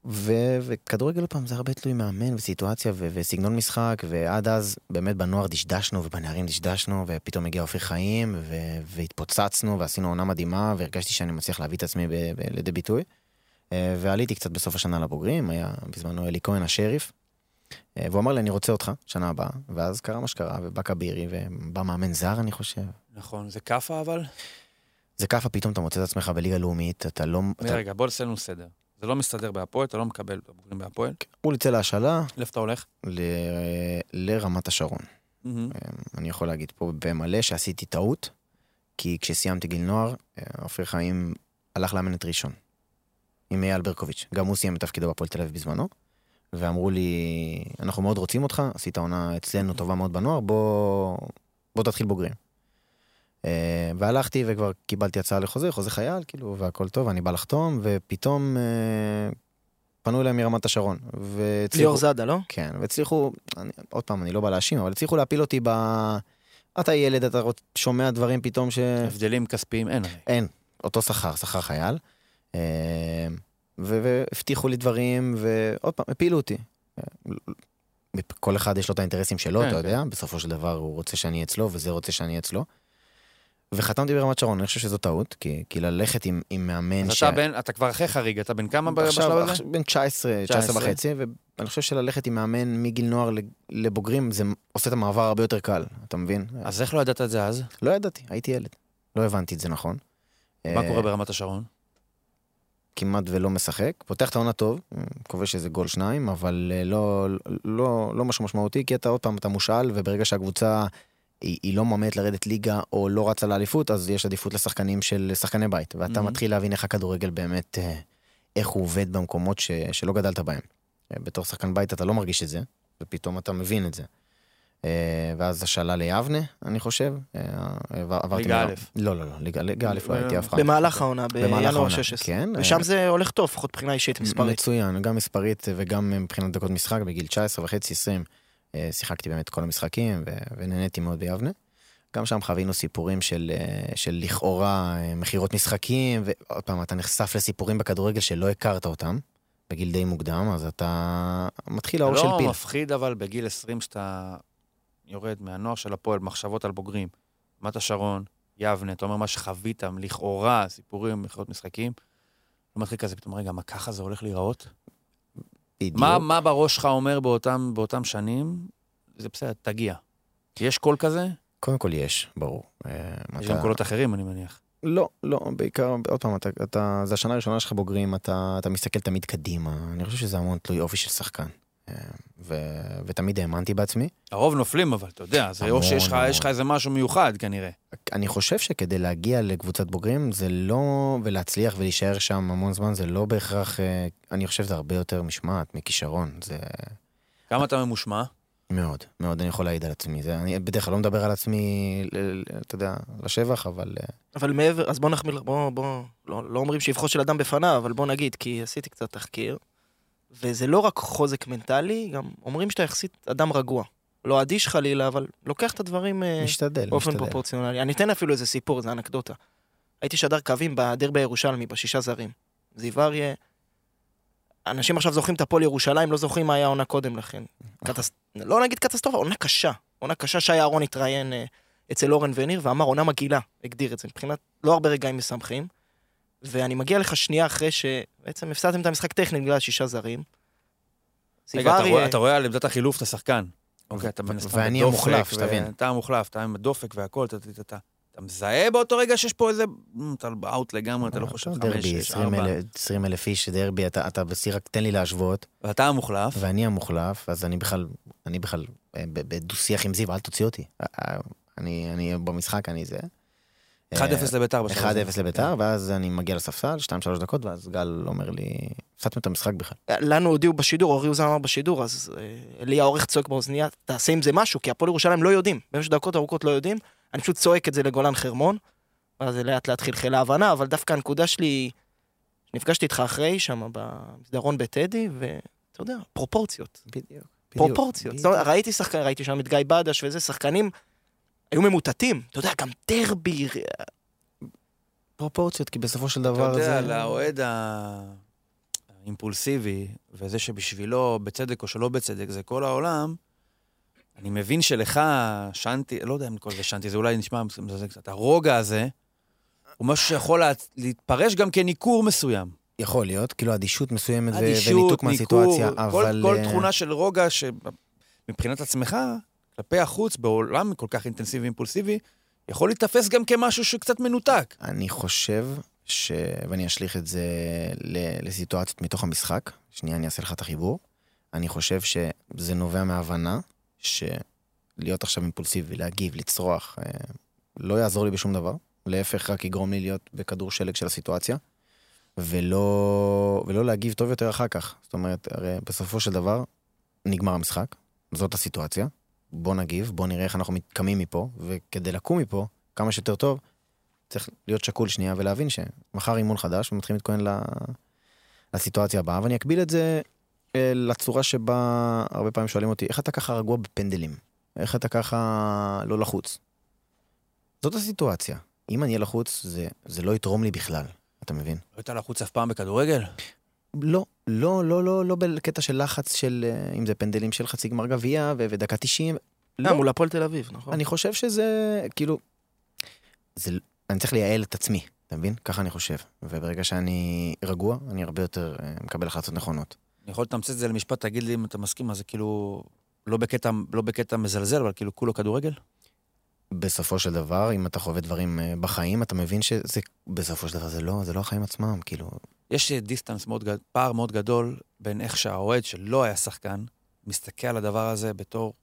Speaker 5: ו- וכדורגל, פעם, זה הרבה תלוי מאמן וסיטואציה ו- וסגנון משחק, ועד אז באמת בנוער דשדשנו ובנערים דשדשנו, ופתאום הגיע אופיר חיים, ו- והתפוצצנו ועשינו עונה מדהימה, והרגשתי שאני מצליח להביא את עצמי ב- ב- לידי ביטוי. אה, ועליתי קצת בסוף השנה לבוגרים, היה בזמנו אלי כהן השריף. אה, והוא אמר לי, אני רוצה אותך, שנה הבאה, ואז קרה מה שקרה, ובא כבירי, ובא מאמן זר, אני חושב.
Speaker 3: נכון, זה כאפה אבל?
Speaker 5: זה ככה פתאום אתה מוצא את עצמך בליגה לאומית, אתה לא... אתה...
Speaker 3: רגע, בוא נעשה לנו סדר. זה לא מסתדר בהפועל, אתה לא מקבל את הבוגרים בהפועל.
Speaker 5: הוא יצא להשאלה
Speaker 3: לאיפה אתה הולך?
Speaker 5: ל... לרמת השרון.
Speaker 3: מהמם.
Speaker 5: אני יכול להגיד פה במלא שעשיתי טעות, כי כשסיימתי גיל נוער, אופיר חיים הלך לאמן את ראשון. עם אייל ברקוביץ'. גם הוא סיים את תפקידו בפועל תל אביב בזמנו. ואמרו לי, אנחנו מאוד רוצים אותך, עשית עונה אצלנו טובה מאוד בנוער, בוא, בוא תתחיל בוגרים. אה, והלכתי וכבר קיבלתי הצעה לחוזה, חוזה חייל, כאילו, והכל טוב, אני בא לחתום, ופתאום אה, פנו אליי מרמת השרון. והצליחו-
Speaker 4: ליאור זאדה, לא?
Speaker 5: כן, והצליחו, אני, עוד פעם, אני לא בא להאשים, אבל הצליחו להפיל אותי ב... אתה ילד, אתה. שומע דברים פתאום ש...
Speaker 3: הבדלים כספיים אין.
Speaker 5: אין, אותו שכר, שכר חייל. אה, והבטיחו לי דברים, ועוד פעם, הפילו אותי. כל אחד יש לו את האינטרסים שלו,
Speaker 3: כן,
Speaker 5: אתה
Speaker 3: כן.
Speaker 5: יודע, בסופו של דבר הוא רוצה שאני אצלו, וזה רוצה שאני אצלו. וחתמתי ברמת שרון, אני חושב שזו טעות, כי, כי ללכת עם, עם מאמן
Speaker 3: אז אתה בן, אתה כבר אחרי חריג, אתה בן כמה בשלב הזה?
Speaker 5: עכשיו, בן 19, 19 וחצי, ואני חושב שללכת עם מאמן מגיל נוער לבוגרים, זה עושה את המעבר הרבה יותר קל, אתה מבין?
Speaker 3: אז איך לא ידעת את זה אז?
Speaker 5: לא ידעתי, הייתי ילד. לא הבנתי את זה נכון.
Speaker 3: מה
Speaker 5: אה,
Speaker 3: קורה ברמת השרון?
Speaker 5: כמעט ולא משחק, פותח את העונה טוב, כובש איזה גול שניים, אבל אה, לא, לא, לא משהו משמעותי, כי אתה עוד פעם, אתה מושאל, וברגע שהקבוצה היא, היא לא מועמדת לרדת ליגה או לא רצה לאליפות, אז יש עדיפות לשחקנים של שחקני בית, ואתה
Speaker 3: מהמם.
Speaker 5: מתחיל להבין איך הכדורגל באמת, אה, איך הוא עובד במקומות ש, שלא גדלת בהם. אה, בתור שחקן בית אתה לא מרגיש את זה, ופתאום אתה מבין את זה. אה, ואז השאלה ליבנה, אני חושב. אה,
Speaker 3: ליגה א'.
Speaker 5: לא, לא, לא, ליגה א' לא הייתי אף פעם.
Speaker 4: במהלך העונה, בינואר
Speaker 5: העונה,
Speaker 4: 16.
Speaker 5: כן.
Speaker 4: ושם זה הולך טוב, לפחות מבחינה אישית, מספרית.
Speaker 5: מצוין, גם מספרית וגם מבחינת דקות משחק, בגיל 19 וחצי, 20, אה, שיחקתי באמת כל המשחקים ונהניתי מאוד ביבנה. גם שם חווינו סיפורים של, אה, של לכאורה אה, מכירות משחקים, ועוד פעם, אתה נחשף לסיפורים בכדורגל שלא הכרת אותם, בגיל די מוקדם, אז אתה מתחיל האור של
Speaker 3: לא
Speaker 5: פיל.
Speaker 3: מפחיד אבל בגיל 20 שאתה יורד מהנוער של הפועל, מחשבות על בוגרים, רמת השרון, יבנה, אתה אומר מה שחווית, לכאורה, סיפורים, מכירות משחקים. לא מתחיל כזה, פתאום, רגע, מה ככה זה הולך להיראות?
Speaker 5: בדיוק.
Speaker 3: מה, מה בראש שלך אומר באותם, באותם שנים? זה בסדר, תגיע. יש קול כזה?
Speaker 5: קודם כל יש, ברור. אה,
Speaker 3: יש
Speaker 5: אתה-
Speaker 3: גם קולות אחרים, אני מניח.
Speaker 5: לא, לא, בעיקר, עוד פעם, אתה, אתה, זה השנה הראשונה שלך בוגרים, אתה, אתה מסתכל תמיד קדימה. אני חושב שזה המון תלוי אופי של שחקן. ו, ותמיד האמנתי בעצמי.
Speaker 3: הרוב נופלים, אבל אתה יודע, זה או שיש לך, איזה משהו מיוחד כנראה.
Speaker 5: אני חושב שכדי להגיע לקבוצת בוגרים, זה לא, ולהצליח ולהישאר שם המון זמן, זה לא בהכרח, אה, אני חושב שזה הרבה יותר משמעת, מכישרון. זה
Speaker 3: כמה אתה ממושמע?
Speaker 5: מאוד, מאוד, אני יכול להעיד על עצמי. זה, אני בדרך כלל לא מדבר על עצמי, ל- ל- אתה יודע, לשבח, אבל... אה,
Speaker 4: אבל מעבר, אז בוא נחמיר, בוא, בוא, לא, לא אומרים שבחו של אדם בפניו, אבל בוא נגיד, כי עשיתי קצת תחקיר, וזה לא רק חוזק מנטלי, גם אומרים שאתה יחסית אדם רגוע. לא אדיש חלילה, אבל לוקח את הדברים אה,
Speaker 5: משתדל,
Speaker 4: באופן
Speaker 5: משתדל.
Speaker 4: פרופורציונלי. אני אתן אפילו איזה סיפור, זה אנקדוטה. הייתי שדר קווים בדרבי הירושלמי, בשישה זרים. זיו אריה, אנשים עכשיו זוכרים את הפועל ירושלים, לא זוכרים מה היה העונה קודם לכן. קטס... לא נגיד קטסטרופה, עונה קשה. עונה קשה שי אהרון התראיין אה, אצל אורן וניר ואמר עונה מגעילה, הגדיר את זה. מבחינת לא הרבה רגעים משמחים. ואני מגיע לך שנייה אחרי שבעצם הפסדתם את המשחק טכני בגלל שישה זרים.
Speaker 3: רגע, אתה רואה- אתה רואה על עמדת החילוף את השחקן. אוקיי, אתה מן הסתם
Speaker 5: ואני
Speaker 3: בדופק,
Speaker 5: המוחלף, שתבין.
Speaker 3: אתה המוחלף, אתה עם הדופק והכל, אתה- אתה- אתה אתה מזהה באותו רגע שיש פה איזה... "מ, אתה אאוט לגמרי, אתה לא חושב חמש,
Speaker 5: דרבי,
Speaker 3: שש,
Speaker 5: 20
Speaker 3: ארבע.
Speaker 5: אלף- 20 אלף איש, דרבי, אתה, אתה בשיא, רק תן לי להשוות,
Speaker 3: ואתה המוחלף.
Speaker 5: ואני המוחלף, אז אני בכלל, אני בכלל אה, בדו-שיח עם זיו, אל תוציא אותי. אה, אה, אני, אני במשחק, אני זה.
Speaker 3: 1-0 לביתר בשלב הזה.
Speaker 5: 1-0 לביתר, ואז אני מגיע לספסל, 2-3 דקות, ואז גל אומר לי, הפסדתם את המשחק בכלל.
Speaker 4: לנו הודיעו בשידור, אורי אוזן אמר בשידור, אז אה, לי העורך צועק באוזנייה, תעשה עם זה משהו, כי הפועל ירושלים לא יודעים, במשך דקות ארוכות לא יודעים, אני פשוט צועק את זה לגולן חרמון, ואז זה לאט לאט חלחלה ההבנה, אבל דווקא הנקודה שלי, נפגשתי איתך אחרי, שם במסדרון בטדי, ואתה יודע, פרופורציות,
Speaker 5: בדיוק.
Speaker 4: פרופורציות. ראיתי שחקן, ראיתי שם את גיא בדש וזה, שחקנים היו ממוטטים, אתה יודע, גם דרבי,
Speaker 5: פרופורציות, כי בסופו של
Speaker 3: אתה
Speaker 5: דבר זה...
Speaker 3: יודע, לאוהד ה- האימפולסיבי, וזה שבשבילו, בצדק או שלא בצדק, זה כל העולם, אני מבין שלך, שנתי, לא יודע אם כל זה שנתי, זה אולי נשמע מזלזל קצת, הרוגע הזה, הוא משהו שיכול לה- להתפרש גם כניכור מסוים.
Speaker 5: יכול להיות, כאילו אדישות מסוימת
Speaker 3: אדישות,
Speaker 5: וניתוק
Speaker 3: ניכור,
Speaker 5: מהסיטואציה,
Speaker 3: כל,
Speaker 5: אבל...
Speaker 3: כל
Speaker 5: אה,
Speaker 3: תכונה של רוגע שמבחינת עצמך, כלפי החוץ, בעולם כל כך אינטנסיבי ואימפולסיבי, יכול להיתפס גם כמשהו שקצת מנותק.
Speaker 5: אני חושב ש... ואני אשליך את זה לסיטואציות מתוך המשחק. שנייה, אני אעשה לך את החיבור. אני חושב שזה נובע מהבנה שלהיות עכשיו אימפולסיבי, להגיב, לצרוח, אה, לא יעזור לי בשום דבר. להפך, רק יגרום לי להיות בכדור שלג של הסיטואציה. ולא, ולא להגיב טוב יותר אחר כך. זאת אומרת, הרי בסופו של דבר נגמר המשחק, זאת הסיטואציה. בוא נגיב, בוא נראה איך אנחנו קמים מפה, וכדי לקום מפה, כמה שיותר טוב, צריך להיות שקול שנייה ולהבין שמחר אימון חדש ומתחילים להתכונן לסיטואציה הבאה, ואני אקביל את זה אה, לצורה שבה הרבה פעמים שואלים אותי, איך אתה ככה רגוע בפנדלים? איך אתה ככה לא לחוץ? זאת הסיטואציה. אם אני אהיה לחוץ, זה, זה לא יתרום לי בכלל, אתה מבין?
Speaker 3: לא היית לחוץ אף פעם בכדורגל?
Speaker 5: לא, לא, לא, לא, לא בקטע של לחץ של, אה, אם זה פנדלים של חצי גמר גביע ו- ודקה 90.
Speaker 4: לא, מול הפועל תל אביב, נכון?
Speaker 5: אני חושב שזה, כאילו, זה, אני צריך לייעל את עצמי, אתה מבין? ככה אני חושב. וברגע שאני רגוע, אני הרבה יותר אה, מקבל החלטות נכונות.
Speaker 3: אני יכול לתמצת את זה למשפט, תגיד לי אם אתה מסכים, אז זה כאילו... לא בקטע, לא בקטע מזלזל, אבל כאילו כולו כדורגל?
Speaker 5: בסופו של דבר, אם אתה חווה דברים אה, בחיים, אתה מבין שזה, בסופו של דבר, זה לא, זה לא החיים עצמם, כאילו,
Speaker 3: יש דיסטנס מאוד גדול, פער מאוד גדול בין איך שהאוהד שלא היה שחקן, מסתכל על הדבר הזה בתור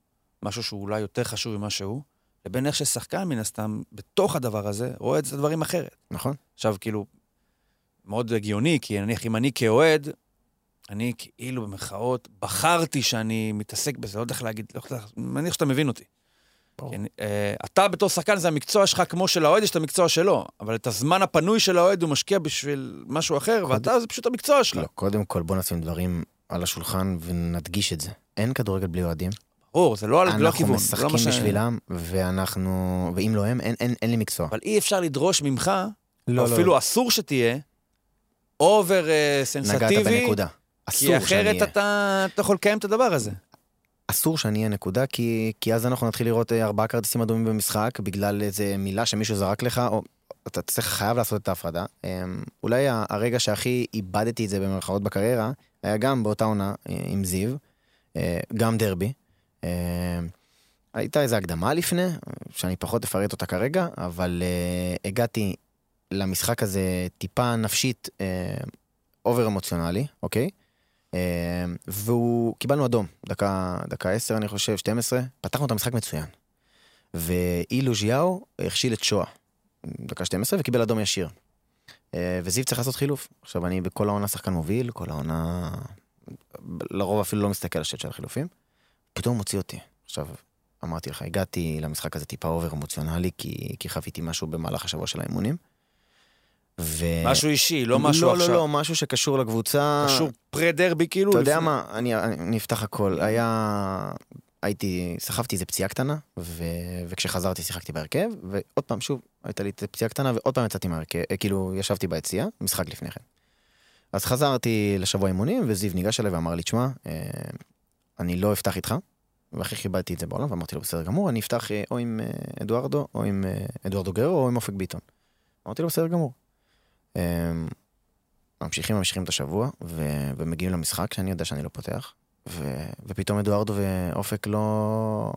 Speaker 3: משהו שהוא אולי יותר חשוב ממה שהוא, לבין איך ששחקן מן הסתם, בתוך הדבר הזה, רואה את זה דברים אחרת.
Speaker 5: נכון?
Speaker 3: עכשיו, כאילו, מאוד הגיוני, כי נניח אם אני כאוהד, אני כאילו במרכאות, בחרתי שאני מתעסק בזה, לא יודע איך להגיד, לא יודע, מניח שאתה מבין אותי. כי אני- אה, אתה בתור שחקן זה המקצוע שלך כמו של האוהד, יש את המקצוע שלו, אבל את הזמן הפנוי של האוהד הוא משקיע בשביל משהו אחר, ואתה זה פשוט המקצוע שלך.
Speaker 5: לא, קודם כל בוא נשים דברים על השולחן ונדגיש את זה. אין כדורגל בלי אוהדים.
Speaker 3: ברור, זה לא על- לא
Speaker 5: אנחנו
Speaker 3: הכיוון. לא
Speaker 5: משחקים
Speaker 3: ש-
Speaker 5: בשבילם, ואנחנו, ואם לא הם, אין, אין, אין לי מקצוע.
Speaker 3: אבל אי אפשר לדרוש ממך,
Speaker 5: לא,
Speaker 3: או אפילו אסור שתהיה, over אה,
Speaker 5: נגעת
Speaker 3: sensitive,
Speaker 5: בנקודה.
Speaker 3: כי
Speaker 5: אסור שאני
Speaker 3: אחרת
Speaker 5: אהיה.
Speaker 3: אתה אתה יכול לקיים את הדבר הזה.
Speaker 5: אסור שאני אהיה נקודה, כי, כי אז אנחנו נתחיל לראות אה, ארבעה כרטיסים אדומים במשחק, בגלל איזה מילה שמישהו זרק לך, או אתה צריך, חייב לעשות את ההפרדה. אה, אולי הרגע שהכי איבדתי את זה במרכאות בקריירה, היה גם באותה עונה אה, עם זיו, אה, גם דרבי. הייתה איזו הקדמה לפני, שאני פחות אפרט אותה כרגע, אבל הגעתי למשחק הזה טיפה נפשית אובר אמוציונלי, אוקיי? אה, והוא, קיבלנו אדום, דקה, דקה 10 אני חושב, 12, פתחנו את המשחק מצוין. ואילו ז'יאו הכשיל את שואה, דקה 12 וקיבל אדום ישיר. אה, וזיו צריך לעשות חילוף. עכשיו אני בכל העונה שחקן מוביל, כל העונה, לרוב אפילו לא מסתכל על השט של החילופים. פתאום הוא מוציא אותי. עכשיו, אמרתי לך, הגעתי למשחק הזה טיפה אובר אמוציונלי, כי, כי חוויתי משהו במהלך השבוע של האימונים. ו...
Speaker 3: משהו אישי, לא משהו
Speaker 5: לא,
Speaker 3: עכשיו.
Speaker 5: לא, לא, משהו שקשור לקבוצה.
Speaker 3: קשור פרה-דרבי כאילו.
Speaker 5: אתה יודע
Speaker 3: לפני-
Speaker 5: מה, אני, אני, אני אפתח הכל. היה... הייתי, סחבתי איזה פציעה קטנה, ו... וכשחזרתי שיחקתי בהרכב, ועוד פעם, שוב, הייתה לי את הפציעה קטנה, ועוד פעם יצאתי מהרכב, אה, כאילו, ישבתי ביציאה, משחק לפני כן. אז חזרתי לשבוע אימונים, וזיו ניגש אליי ואמר לי, תשמע, אה, אני לא אפתח איתך, והכי כיבדתי את זה בעולם, ואמרתי לו, בסדר גמור, אני אפתח אה, או עם אדוארדו, או עם אדוארדו גררו, או עם אופק ביטון. אמרתי לו, בסדר גמור. אה, ממשיכים, ממשיכים את השבוע, ו... ומגיעים למשחק שאני יודע שאני לא פותח, ו... ופתאום אדוארדו ואופק לא...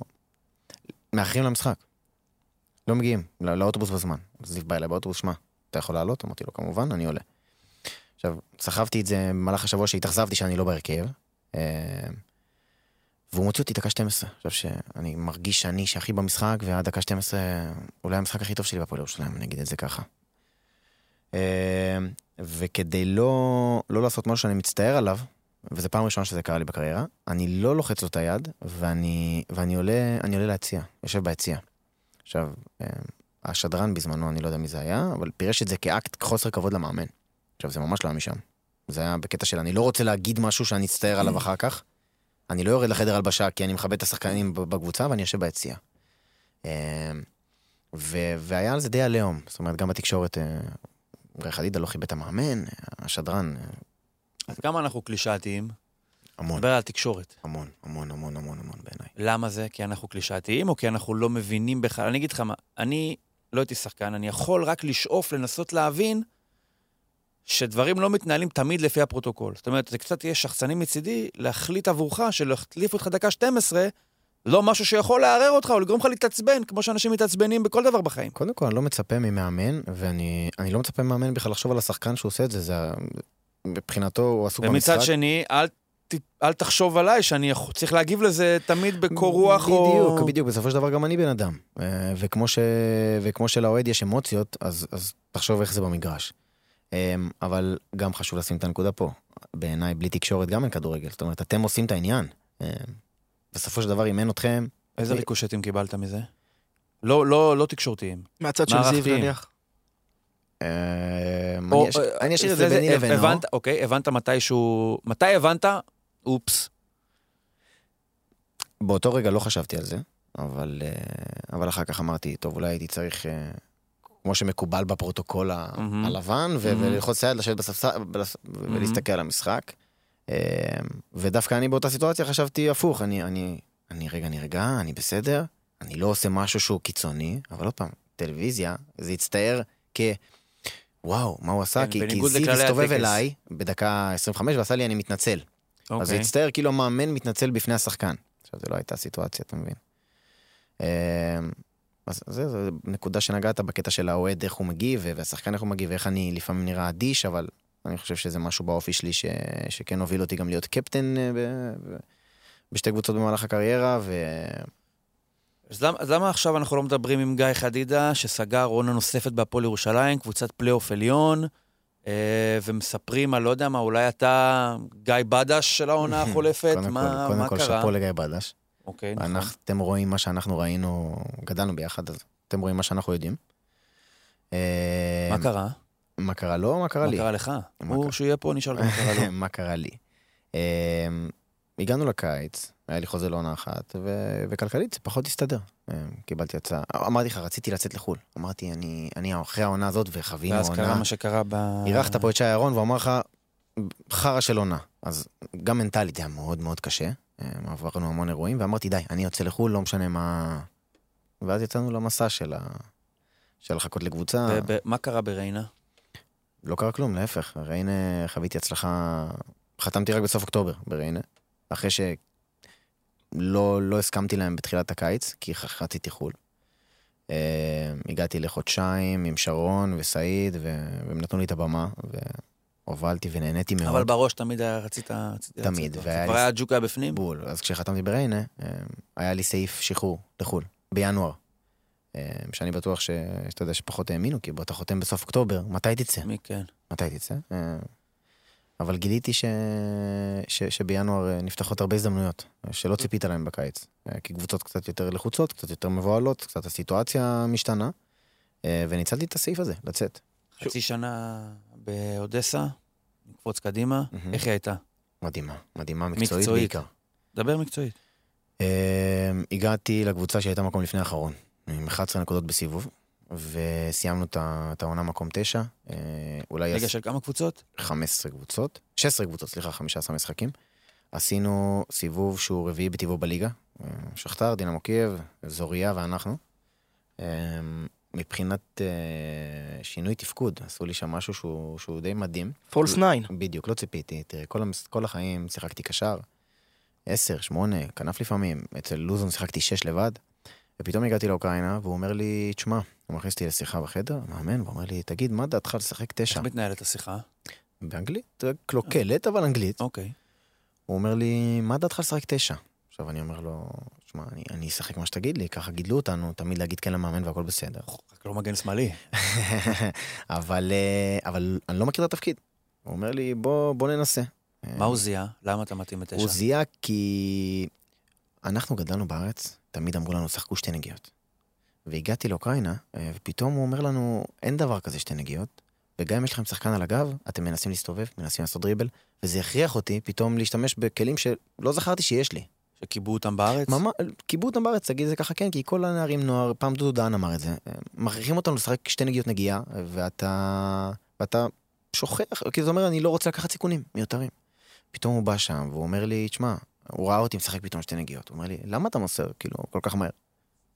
Speaker 5: מאחרים למשחק. לא מגיעים, לא... לאוטובוס בזמן. זיו בא אליי באוטובוס, שמע, אתה יכול לעלות? אמרתי לו, כמובן, אני עולה. עכשיו, סחבתי את זה במהלך השבוע שהתאכזבתי שאני לא בהרכב, אה, והוא מוציא אותי דקה 12. עכשיו שאני מרגיש שאני שהכי במשחק, ועד דקה 12, אולי המשחק הכי טוב שלי בהפועל ירושלים, אני אגיד את זה ככה. אה, וכדי לא, לא לעשות משהו שאני מצטער עליו, וזו פעם ראשונה שזה קרה לי בקריירה, אני לא לוחץ לו את היד, ואני, ואני עולה, עולה ליציע, יושב ביציע. עכשיו, אה, השדרן בזמנו, אני לא יודע מי זה היה, אבל פירש את זה כאקט חוסר כבוד למאמן. עכשיו, זה ממש לא היה משם. זה היה בקטע של אני לא רוצה להגיד משהו שאני אצטער עליו אחר כך. אני לא יורד לחדר הלבשה כי אני מכבד את השחקנים בקבוצה ואני יושב ביציע. אה, והיה על זה די עליהום, זאת אומרת, גם בתקשורת, גיא חדידה לא כיבד את המאמן, השדרן, אה,
Speaker 3: אז כמה אנחנו קלישאתיים?
Speaker 5: המון,
Speaker 3: נדבר על תקשורת.
Speaker 5: המון, המון, המון, המון, המון בעיניי.
Speaker 3: למה זה? כי אנחנו קלישאתיים, או כי אנחנו לא מבינים בכלל? אני אגיד לך מה, אני לא הייתי שחקן, אני יכול רק לשאוף, לנסות להבין שדברים לא מתנהלים תמיד לפי הפרוטוקול. זאת אומרת, זה קצת יהיה שחצני מצידי להחליט עבורך שלהחליף אותך דקה 12, לא משהו שיכול לערער אותך או לגרום לך להתעצבן, כמו שאנשים מתעצבנים בכל דבר בחיים.
Speaker 5: קודם כל, אני לא מצפה ממאמן, ואני אני לא מצפה ממאמן בכלל לחשוב על השחקן שהוא עושה את זה, זה מבחינתו הוא עסוק במשחק.
Speaker 3: ומצד שני, אל, ת, אל תחשוב עליי שאני צריך להגיב לזה תמיד בקור רוח או...
Speaker 5: בדיוק, בדיוק, בסופו של דבר גם אני בן אדם. אה, וכמו, ש... וכמו שלאוהד יש אמוציות, אז, אז תחשוב איך זה במגרש. אמ, אבל גם חשוב לשים את הנקודה פה. בעיניי, בלי תקשורת גם אין כדורגל. זאת אומרת, אתם עושים את העניין. בסופו של דבר, אין אתכם...
Speaker 3: איזה
Speaker 5: אני-
Speaker 3: ריקושטים קיבלת מזה? לא, לא, לא תקשורתיים.
Speaker 4: מהצד של זיו. נניח.
Speaker 5: אני
Speaker 3: אה,
Speaker 5: אני אשאיר את זה
Speaker 3: לפני
Speaker 5: ביני לבינו.
Speaker 3: הבנת, אוקיי, הבנת מתי שהוא... מתי הבנת? אופס.
Speaker 5: באותו רגע לא חשבתי על זה, אבל, אה, אבל אחר כך אמרתי, טוב, אולי הייתי צריך, אה, כמו שמקובל בפרוטוקול. הלבן. וללחוץ יד, לשבת בספסל ולהסתכל על המשחק. אה, ודווקא אני באותה סיטואציה חשבתי הפוך, אני, אני, אני רגע נרגע, אני בסדר, אני לא עושה משהו שהוא קיצוני, אבל עוד פעם, טלוויזיה, זה הצטער כ... וואו, מה הוא עשה?
Speaker 3: כן,
Speaker 5: כי, כי זיו הסתובב. אליי בדקה 25 ועשה לי אני מתנצל. אז זה
Speaker 3: אוקיי.
Speaker 5: הצטער כאילו המאמן מתנצל בפני השחקן. עכשיו, זו לא הייתה סיטואציה, אתה מבין? אמ, אז זה, זה נקודה שנגעת בקטע של האוהד, איך הוא מגיב, והשחקן איך הוא מגיב, ואיך אני לפעמים נראה אדיש, אבל אני חושב שזה משהו באופי שלי ש... שכן הוביל אותי גם להיות קפטן אה, ב... ב... בשתי קבוצות במהלך הקריירה, ו...
Speaker 3: אז למה, אז למה עכשיו אנחנו לא מדברים עם גיא חדידה, שסגר עונה נוספת בהפועל ירושלים, קבוצת פלייאוף עליון, אה, ומספרים על, לא יודע מה, אולי אתה גיא בדש של העונה [LAUGHS] החולפת?
Speaker 5: קודם
Speaker 3: מה,
Speaker 5: כל,
Speaker 3: מה
Speaker 5: קודם כל
Speaker 3: קרה?
Speaker 5: שאפו לגיא בדש.
Speaker 3: אוקיי, נכון.
Speaker 5: אתם רואים מה שאנחנו ראינו, גדלנו ביחד, אז אתם רואים מה שאנחנו יודעים. אה,
Speaker 3: מה קרה?
Speaker 5: מה קרה לו? מה קרה
Speaker 3: מה
Speaker 5: לי?
Speaker 3: קרה לך?
Speaker 5: מה
Speaker 3: הוא? שהוא יהיה פה, נשאל מה קרה לו. [LAUGHS]
Speaker 5: מה קרה לי? הגענו לקיץ, היה לי חוזה לעונה אחת, ו- וכלכלית זה פחות הסתדר. אמ, קיבלתי הצעה, אמרתי לך, רציתי לצאת לחו"ל. אמרתי, אני, אני אחרי העונה הזאת, וחווינו
Speaker 3: ואז קרה
Speaker 5: עונה.
Speaker 3: מה שקרה ב...
Speaker 5: אירחת פה את שי אהרון, והוא אמר לך, חרא של עונה. אז גם מנטלית זה היה מאוד מאוד קשה. אמ, עברנו המון אירועים, ואמרתי, די, אני יוצא לחו"ל, לא משנה מה... ואז יצאנו למסע של ה... של לחכות לקבוצה.
Speaker 3: ב- מה קרה בריינה?
Speaker 5: לא קרה כלום, להפך. ריינה, חוויתי הצלחה... חתמתי רק בסוף אוקטובר בריינה, אחרי שלא לא הסכמתי להם בתחילת הקיץ, כי ח- רציתי חו"ל. Uh, הגעתי לחודשיים עם שרון וסעיד, ו- והם נתנו לי את הבמה, והובלתי ונהניתי מאוד.
Speaker 3: אבל בראש תמיד היה, רצית...
Speaker 5: תמיד,
Speaker 3: כבר היה ג'וק היה בפנים?
Speaker 5: בול. אז כשחתמתי בריינה, uh, היה לי סעיף שחרור לחו"ל, בינואר. Uh, שאני בטוח. שאתה יודע שפחות האמינו, כי בוא, אתה חותם בסוף אוקטובר, מתי תצא?
Speaker 3: מי כן?
Speaker 5: מתי תצא? אה, אבל גיליתי ש... ש... שבינואר אה, נפתחות הרבה הזדמנויות, אה, שלא ציפית להם בקיץ. אה, כי קבוצות קצת יותר לחוצות, קצת יותר מבוהלות, קצת הסיטואציה משתנה, וניצלתי את הסעיף הזה, לצאת.
Speaker 3: חצי שנה באודסה, נקפוץ קדימה,
Speaker 5: מהמם.
Speaker 3: איך היא הייתה?
Speaker 5: מדהימה, מדהימה, מקצועית,
Speaker 3: מקצועית.
Speaker 5: בעיקר.
Speaker 3: דבר מקצועית.
Speaker 5: אה, הגעתי לקבוצה שהייתה מקום לפני האחרון, עם 11 נקודות בסיבוב, וסיימנו את העונה מקום 9. אה, אולי... עש-
Speaker 3: של כמה קבוצות?
Speaker 5: 15 קבוצות, 16 קבוצות, סליחה, 15 משחקים. עשינו סיבוב שהוא רביעי בטבעו בליגה, אה, שכתר, דינמו קייב, זוריה ואנחנו. אה, מבחינת אה, שינוי תפקוד, עשו לי שם משהו שהוא, שהוא די מדהים.
Speaker 4: false 9.
Speaker 5: בדיוק, לא ציפיתי. תראה, כל, המס... כל החיים שיחקתי קשר, 10, 8, כנף לפעמים, אצל לוזון שיחקתי 6 לבד, ופתאום הגעתי לאוקראינה, והוא אומר לי, תשמע, הוא מכניס אותי לשיחה בחדר, מאמן, והוא אומר לי, תגיד, מה דעתך לשחק 9?
Speaker 3: איך מתנהלת השיחה?
Speaker 5: באנגלית, קלוקלת, אבל אנגלית.
Speaker 3: אוקיי.
Speaker 5: הוא אומר לי, מה דעתך לשחק תשע? עכשיו אני אומר לו, שמע, אני, אני אשחק מה שתגיד לי, ככה גידלו אותנו, תמיד להגיד כן למאמן והכל בסדר.
Speaker 3: רק לא מגן שמאלי. [LAUGHS]
Speaker 5: אבל, אה, אבל אני לא מכיר את התפקיד. הוא אומר לי, בוא, בוא ננסה.
Speaker 3: מה הוא זיהה? למה אתה מתאים לתשע?
Speaker 5: הוא זיהה כי אנחנו גדלנו בארץ, תמיד אמרו לנו, שחקו שתי נגיעות. והגעתי לאוקראינה, אה, ופתאום הוא אומר לנו, אין דבר כזה שתי נגיעות, וגם אם יש לכם שחקן על הגב, אתם מנסים להסתובב, מנסים לעשות דריבל, וזה הכריח אותי פתאום להשתמש בכלים שלא זכרתי שיש לי.
Speaker 3: שקיבעו אותם בארץ?
Speaker 5: ממש, קיבלו אותם בארץ, תגיד את זה ככה, כן, כי כל הנערים נוער, פעם דודו דהן אמר את זה, אה, מכריחים אותנו לשחק שתי נגיעות נגיעה, ואתה, ואתה שוכח, כי זה אומר, אני לא רוצה לקחת סיכונים מיותרים. פתאום הוא בא שם, והוא אומר לי, תשמע, הוא ראה אותי משחק פתאום שתי נגיעות, הוא אומר לי, למה אתה מוסר, כאילו, כל כך מהר?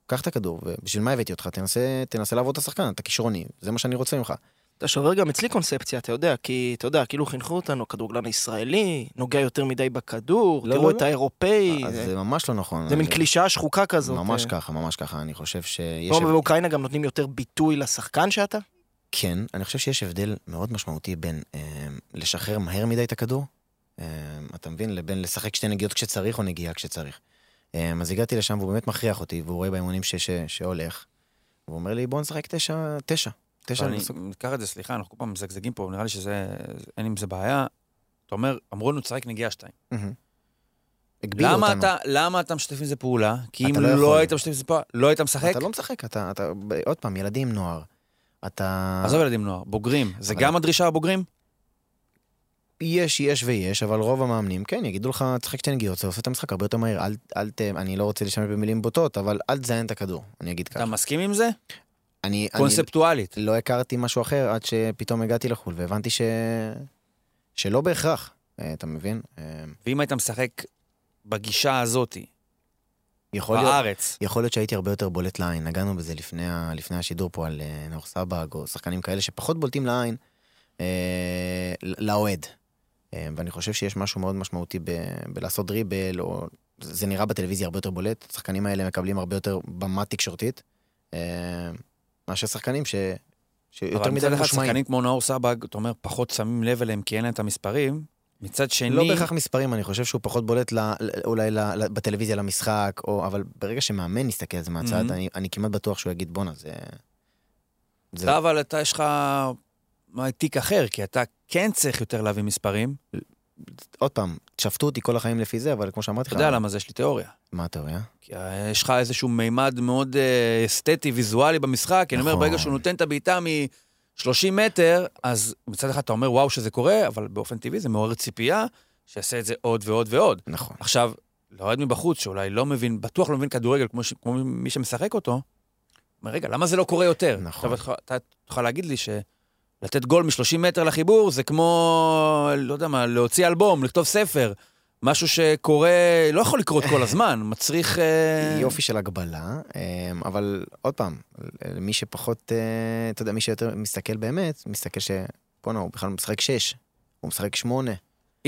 Speaker 5: קח את הכדור, ובשביל מה הבאתי אותך? תנסה, תנסה לעבוד את השחקן, אתה כישרוני, זה מה שאני רוצה ממך.
Speaker 4: אתה שובר גם אצלי קונספציה, אתה יודע, כי אתה יודע, כאילו חינכו אותנו, כדורגלן הישראלי, נוגע יותר מדי בכדור,
Speaker 5: לא,
Speaker 4: תראו
Speaker 5: לא,
Speaker 4: את
Speaker 5: לא.
Speaker 4: האירופאי,
Speaker 5: אז
Speaker 4: זה-
Speaker 5: זה ממש לא נכון.
Speaker 4: זה מין קלישאה שחוקה כזאת.
Speaker 5: ממש
Speaker 4: אה.
Speaker 5: ככה, ממש ככה, אני חושב שיש...
Speaker 4: לא, באוקראינה גם נותנים יותר ביטוי לשחקן שאתה?
Speaker 5: כן, אני חושב שיש הבדל מאוד משמעותי בין אה, לשחרר מהר מדי את הכדור, אתה מבין, לבין לשחק שתי נגיעות כשצריך או נגיעה כשצריך. אה, אז הגעתי לשם והוא באמת מכריח אותי, והוא רואה באימונים שהולך, והוא אומר לי, בוא נשחק תשע, תשע. תשע,
Speaker 3: אני אקח את זה, סליחה, אנחנו כל פעם מזגזגים פה, נראה לי שזה, אין עם זה בעיה. אתה אומר, אמרו לנו, תשחק נגיעה שתיים. למה. אתה, למה אתה משתף עם זה פעולה? כי אם
Speaker 5: לא
Speaker 3: לא. היית משתף עם זה פעולה, לא היית משחק?
Speaker 5: אתה לא משחק, אתה, אתה, עוד פעם, ילדים, נוער. אתה...
Speaker 3: עזוב ילדים נוער, בוגרים. זה גם הדרישה הבוגרים?
Speaker 5: יש, יש ויש, אבל רוב המאמנים, כן, יגידו לך, תשחק שתי נגיעות, זה עושה את המשחק הרבה יותר מהיר. אל, אל ת... אני לא רוצה להשתמש במילים בוטות, אבל אל תזיין את הכדור, אני אגיד
Speaker 3: אתה
Speaker 5: ככה.
Speaker 3: מסכים עם זה?
Speaker 5: אני, אני
Speaker 3: קונספטואלית.
Speaker 5: לא הכרתי משהו אחר עד שפתאום הגעתי לחו"ל, והבנתי ש... שלא בהכרח, אה, אתה מבין? אה,
Speaker 3: ואם היית משחק בגישה הזאתי,
Speaker 5: יכול להיות...
Speaker 3: בארץ,
Speaker 5: יכול להיות שהייתי הרבה יותר בולט לעין, נגענו בזה לפני, ה- לפני השידור פה על אה, נאור סבג, או שחקנים כאלה שפחות בולטים לעין אה, לאוהד. אה, ואני חושב שיש משהו מאוד משמעותי ב, בלעשות דריבל, או זה נראה בטלוויזיה הרבה יותר בולט, השחקנים האלה מקבלים הרבה יותר במה תקשורתית, אה, מאשר שחקנים ש, שיותר
Speaker 3: אבל
Speaker 5: מדי
Speaker 3: אחד
Speaker 5: ממושמעים.
Speaker 3: שחקנים כמו נאור סבג, אתה אומר, פחות שמים לב אליהם כי אין להם את המספרים. מצד שני,
Speaker 5: לא בהכרח מספרים, אני חושב שהוא פחות בולט ל, ל- אולי ל, ל, בטלוויזיה למשחק, או, אבל ברגע שמאמן יסתכל על זה מהצד,
Speaker 3: Mhm.
Speaker 5: אני, אני כמעט בטוח שהוא יגיד, בואנה, זה... זה
Speaker 3: אתה אבל אתה, יש לך תיק אחר, כי אתה כן צריך יותר להביא מספרים.
Speaker 5: עוד פעם, שפטו אותי כל החיים לפי זה, אבל כמו שאמרתי לך...
Speaker 3: אתה יודע למה זה, יש לי תיאוריה.
Speaker 5: מה התיאוריה?
Speaker 3: כי אה, יש לך איזשהו מימד מאוד אה, אסתטי, ויזואלי במשחק, כי אני אומר,
Speaker 5: נכון.
Speaker 3: ברגע שהוא נותן את הבעיטה מ-30 מטר, אז מצד אחד אתה אומר, וואו, שזה קורה, אבל באופן טבעי זה מעורר ציפייה, שיעשה את זה עוד ועוד ועוד.
Speaker 5: נכון.
Speaker 3: עכשיו, לאוהד מבחוץ, שאולי לא מבין, בטוח לא מבין כדורגל כמו, ש, כמו מי שמשחק אותו, אומר, רגע, למה זה לא קורה יותר?
Speaker 5: נכון.
Speaker 3: עכשיו, אתה תוכל להגיד לי שלתת גול מ-30 מטר לחיבור, זה כמו, לא יודע מה, להוציא אלבום, לכתוב ספר. משהו שקורה, לא יכול לקרות כל הזמן, [LAUGHS] מצריך... אה,
Speaker 5: יופי של הגבלה, אמ, אבל עוד פעם, מי שפחות, אה, אתה יודע, מי שיותר מסתכל באמת, מסתכל ש... בואנה, הוא בכלל משחק 6, הוא משחק 8.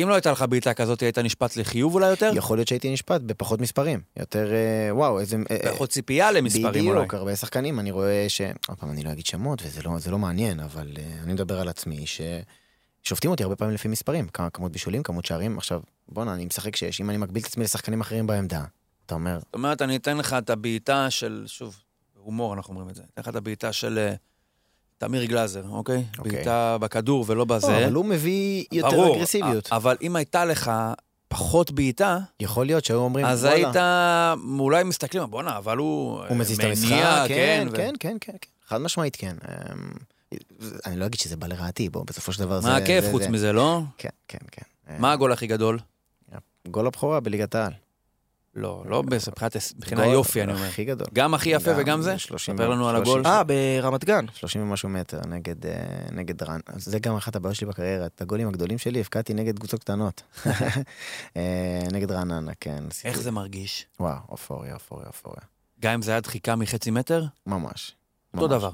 Speaker 3: אם לא הייתה לך בעיטה כזאת, היית נשפט לחיוב אולי יותר?
Speaker 5: יכול להיות שהייתי נשפט בפחות מספרים. יותר, אה, וואו, איזה... אה, אה,
Speaker 3: פחות ציפייה למספרים אולי.
Speaker 5: בדיוק, הרבה שחקנים, אני רואה ש... עוד פעם, אני לא אגיד שמות, וזה לא, לא מעניין, אבל uh, אני מדבר על עצמי, ששופטים אותי הרבה פעמים לפי מספרים, כמה כמות בישולים, כמות שערים. עכשיו, בואנה, אני משחק שש, אם אני מגביל את עצמי לשחקנים אחרים בעמדה, אתה אומר,
Speaker 3: זאת אומרת, אני אתן לך את הבעיטה של, שוב, הומור אנחנו אומרים את זה, אתן לך את הבעיטה של אה, תמיר גלאזר, אוקיי?
Speaker 5: אוקיי.
Speaker 3: בעיטה בכדור ולא
Speaker 5: לא,
Speaker 3: בזה.
Speaker 5: אבל הוא מביא יותר
Speaker 3: ברור,
Speaker 5: אגרסיביות.
Speaker 3: אבל אם הייתה לך פחות בעיטה,
Speaker 5: יכול להיות שהיו אומרים,
Speaker 3: אז
Speaker 5: וואלה,
Speaker 3: היית אולי מסתכלים, בואנה, אבל הוא
Speaker 5: הוא מזיז את המשחק, כן,
Speaker 3: ו-
Speaker 5: כן, כן, כן, כן, חד משמעית כן. אמ, אני לא אגיד שזה בא לרעתי, בוא, בסופו של דבר זה...
Speaker 3: מה הכיף
Speaker 5: זה-
Speaker 3: חוץ
Speaker 5: זה-
Speaker 3: מזה, לא?
Speaker 5: כן, כן, כן.
Speaker 3: מה הגול הכי גדול?
Speaker 5: גול הבכורה בליגת העל.
Speaker 3: לא, לא מבחינת יופי, אני אומר.
Speaker 5: הכי גדול.
Speaker 3: גם הכי יפה וגם זה?
Speaker 5: 30
Speaker 3: ספר לנו על
Speaker 5: 30.
Speaker 3: הגול.
Speaker 4: אה, ברמת גן.
Speaker 5: 30 ומשהו מטר נגד, אה, רן. זה גם אחת הבעיות שלי בקריירה. את הגולים הגדולים שלי הבקעתי נגד קבוצות קטנות. [LAUGHS] אה, נגד רעננה, כן.
Speaker 3: איך זה מרגיש?
Speaker 5: וואו, אופוריה, אופוריה, אופוריה.
Speaker 3: גם אם זה היה דחיקה מחצי מטר?
Speaker 5: ממש.
Speaker 3: אותו. דבר.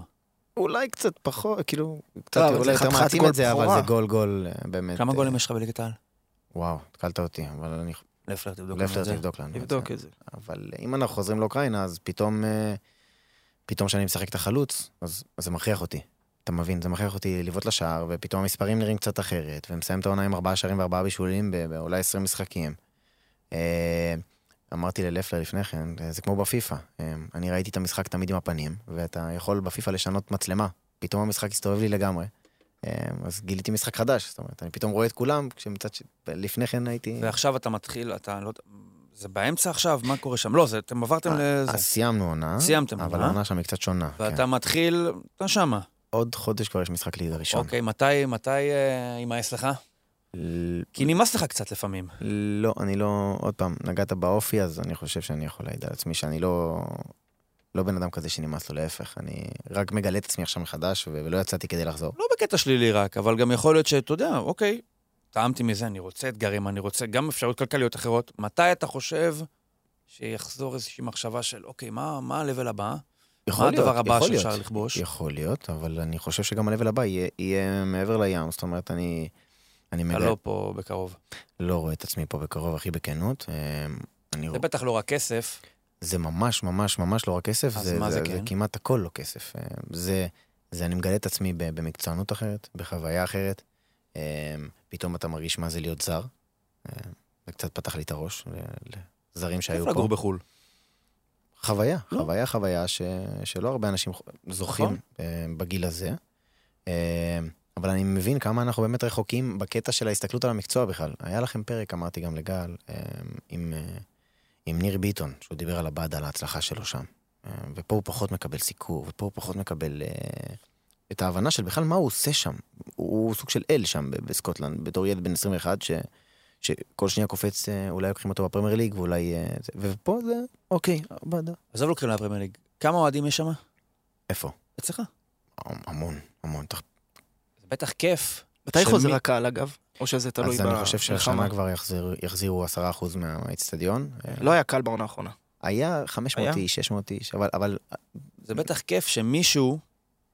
Speaker 5: אולי קצת פחות, כאילו, קצת
Speaker 4: אבל
Speaker 5: אולי יותר
Speaker 4: גול
Speaker 5: את זה, אבל. זה גול גול אה, באמת.
Speaker 3: כמה גולים יש לך בליגת העל?
Speaker 5: וואו, התקלת אותי, אבל אני...
Speaker 3: לפלר, תבדוק לנו את זה.
Speaker 5: תבדוק לנו.
Speaker 4: נבדוק את זה.
Speaker 5: אבל אם אנחנו חוזרים לאוקראינה, אז פתאום, אה, פתאום כשאני משחק את החלוץ, אז, אז זה מכריח אותי. אתה מבין? זה מכריח אותי לבעוט לשער, ופתאום המספרים נראים קצת אחרת, ומסיים את העונה עם ארבעה שערים וארבעה בישולים באולי עשרים משחקים. אה, אמרתי ללפלר לפני כן, זה כמו בפיפא. אה, אני ראיתי את המשחק תמיד עם הפנים, ואתה יכול בפיפא לשנות מצלמה. פתאום המשחק הסתובב לי לגמרי. אה, אז גיליתי משחק חדש, זאת אומרת, אני פתאום רואה את כולם, כשמצד ש... לפני כן הייתי...
Speaker 3: ועכשיו אתה מתחיל, אתה לא זה באמצע עכשיו? מה קורה שם? לא, זה, אתם עברתם לזה.
Speaker 5: אז סיימנו עונה,
Speaker 3: סיימתם
Speaker 5: אבל
Speaker 3: עונה.
Speaker 5: העונה שם היא קצת שונה. כן.
Speaker 3: ואתה מתחיל, אתה שמה.
Speaker 5: עוד חודש כבר יש משחק ליגה ראשון.
Speaker 3: אוקיי, מתי, מתי אה, יימאס לך? כי נמאס לך קצת לפעמים.
Speaker 5: לא, אני לא, עוד פעם, נגעת באופי, אז אני חושב שאני יכול להעיד על עצמי שאני לא, לא בן אדם כזה שנמאס לו, להפך, אני רק מגלה את עצמי עכשיו מחדש, ולא יצאתי כדי לחזור.
Speaker 3: לא בקטע שלילי רק, אבל גם יכול להיות שאתה יודע, אוקיי, טעמתי מזה, אני רוצה אתגרים, אני רוצה גם אפשרויות כלכליות אחרות. מתי אתה חושב שיחזור איזושהי מחשבה של, אוקיי, מה, מה ה-level הבא?
Speaker 5: יכול
Speaker 3: מה
Speaker 5: להיות,
Speaker 3: הדבר הבא שאפשר
Speaker 5: להיות.
Speaker 3: לכבוש?
Speaker 5: יכול להיות, אבל אני חושב שגם ה-level הבא יהיה, יהיה מעבר לים, זאת אומרת, אני, אני
Speaker 3: אתה
Speaker 5: מגלה,
Speaker 3: לא
Speaker 5: לא...
Speaker 3: פה בקרוב.
Speaker 5: לא רואה את עצמי פה בקרוב, הכי בכנות. אה, אני
Speaker 3: זה בטח לא רק כסף,
Speaker 5: זה ממש ממש ממש לא רק כסף, זה, זה,
Speaker 3: זה
Speaker 5: זה
Speaker 3: כן?
Speaker 5: כמעט הכל לא כסף. אה, זה, זה אני מגלה את עצמי במקצוענות אחרת, בחוויה אחרת. אה, פתאום אתה מרגיש מה זה להיות זר. אה, זה קצת פתח לי את הראש, לזרים שהיו פה.
Speaker 3: לגור בחו"ל.
Speaker 5: חוויה,
Speaker 3: לא.
Speaker 5: חוויה, חוויה ש, שלא הרבה אנשים זוכים
Speaker 3: נכון.
Speaker 5: בגיל הזה. אבל אני מבין כמה אנחנו באמת רחוקים בקטע של ההסתכלות על המקצוע בכלל. היה לכם פרק, אמרתי גם לגל, עם, עם ניר ביטון, שהוא דיבר על הבאדה, על ההצלחה שלו שם. אה, ופה הוא פחות מקבל סיקור, ופה הוא פחות מקבל אה, את ההבנה של בכלל מה הוא עושה שם. הוא סוג של אל שם ב- בסקוטלנד, בתור ילד בן 21, ש, שכל שנייה קופץ, אה, אולי לוקחים אותו בפרמייר ליג, ואולי... אה, זה, ופה זה, אוקיי, באדה.
Speaker 3: עזוב לוקחים לפרמייר ליג. כמה אוהדים יש שם?
Speaker 5: איפה?
Speaker 3: אצלך.
Speaker 5: המון, המון.
Speaker 3: זה בטח כיף.
Speaker 4: מתי חוזר
Speaker 3: מי-
Speaker 4: הקהל אגב? או שזה תלוי
Speaker 5: אז אני חושב שהשנה
Speaker 4: במלחמה?
Speaker 5: כבר יחזיר, יחזירו 10% מהאיצטדיון.
Speaker 4: לא היה קל בעונה האחרונה.
Speaker 5: היה 500
Speaker 4: היה?
Speaker 5: איש, 600 איש, אבל, אבל
Speaker 3: זה בטח כיף שמישהו,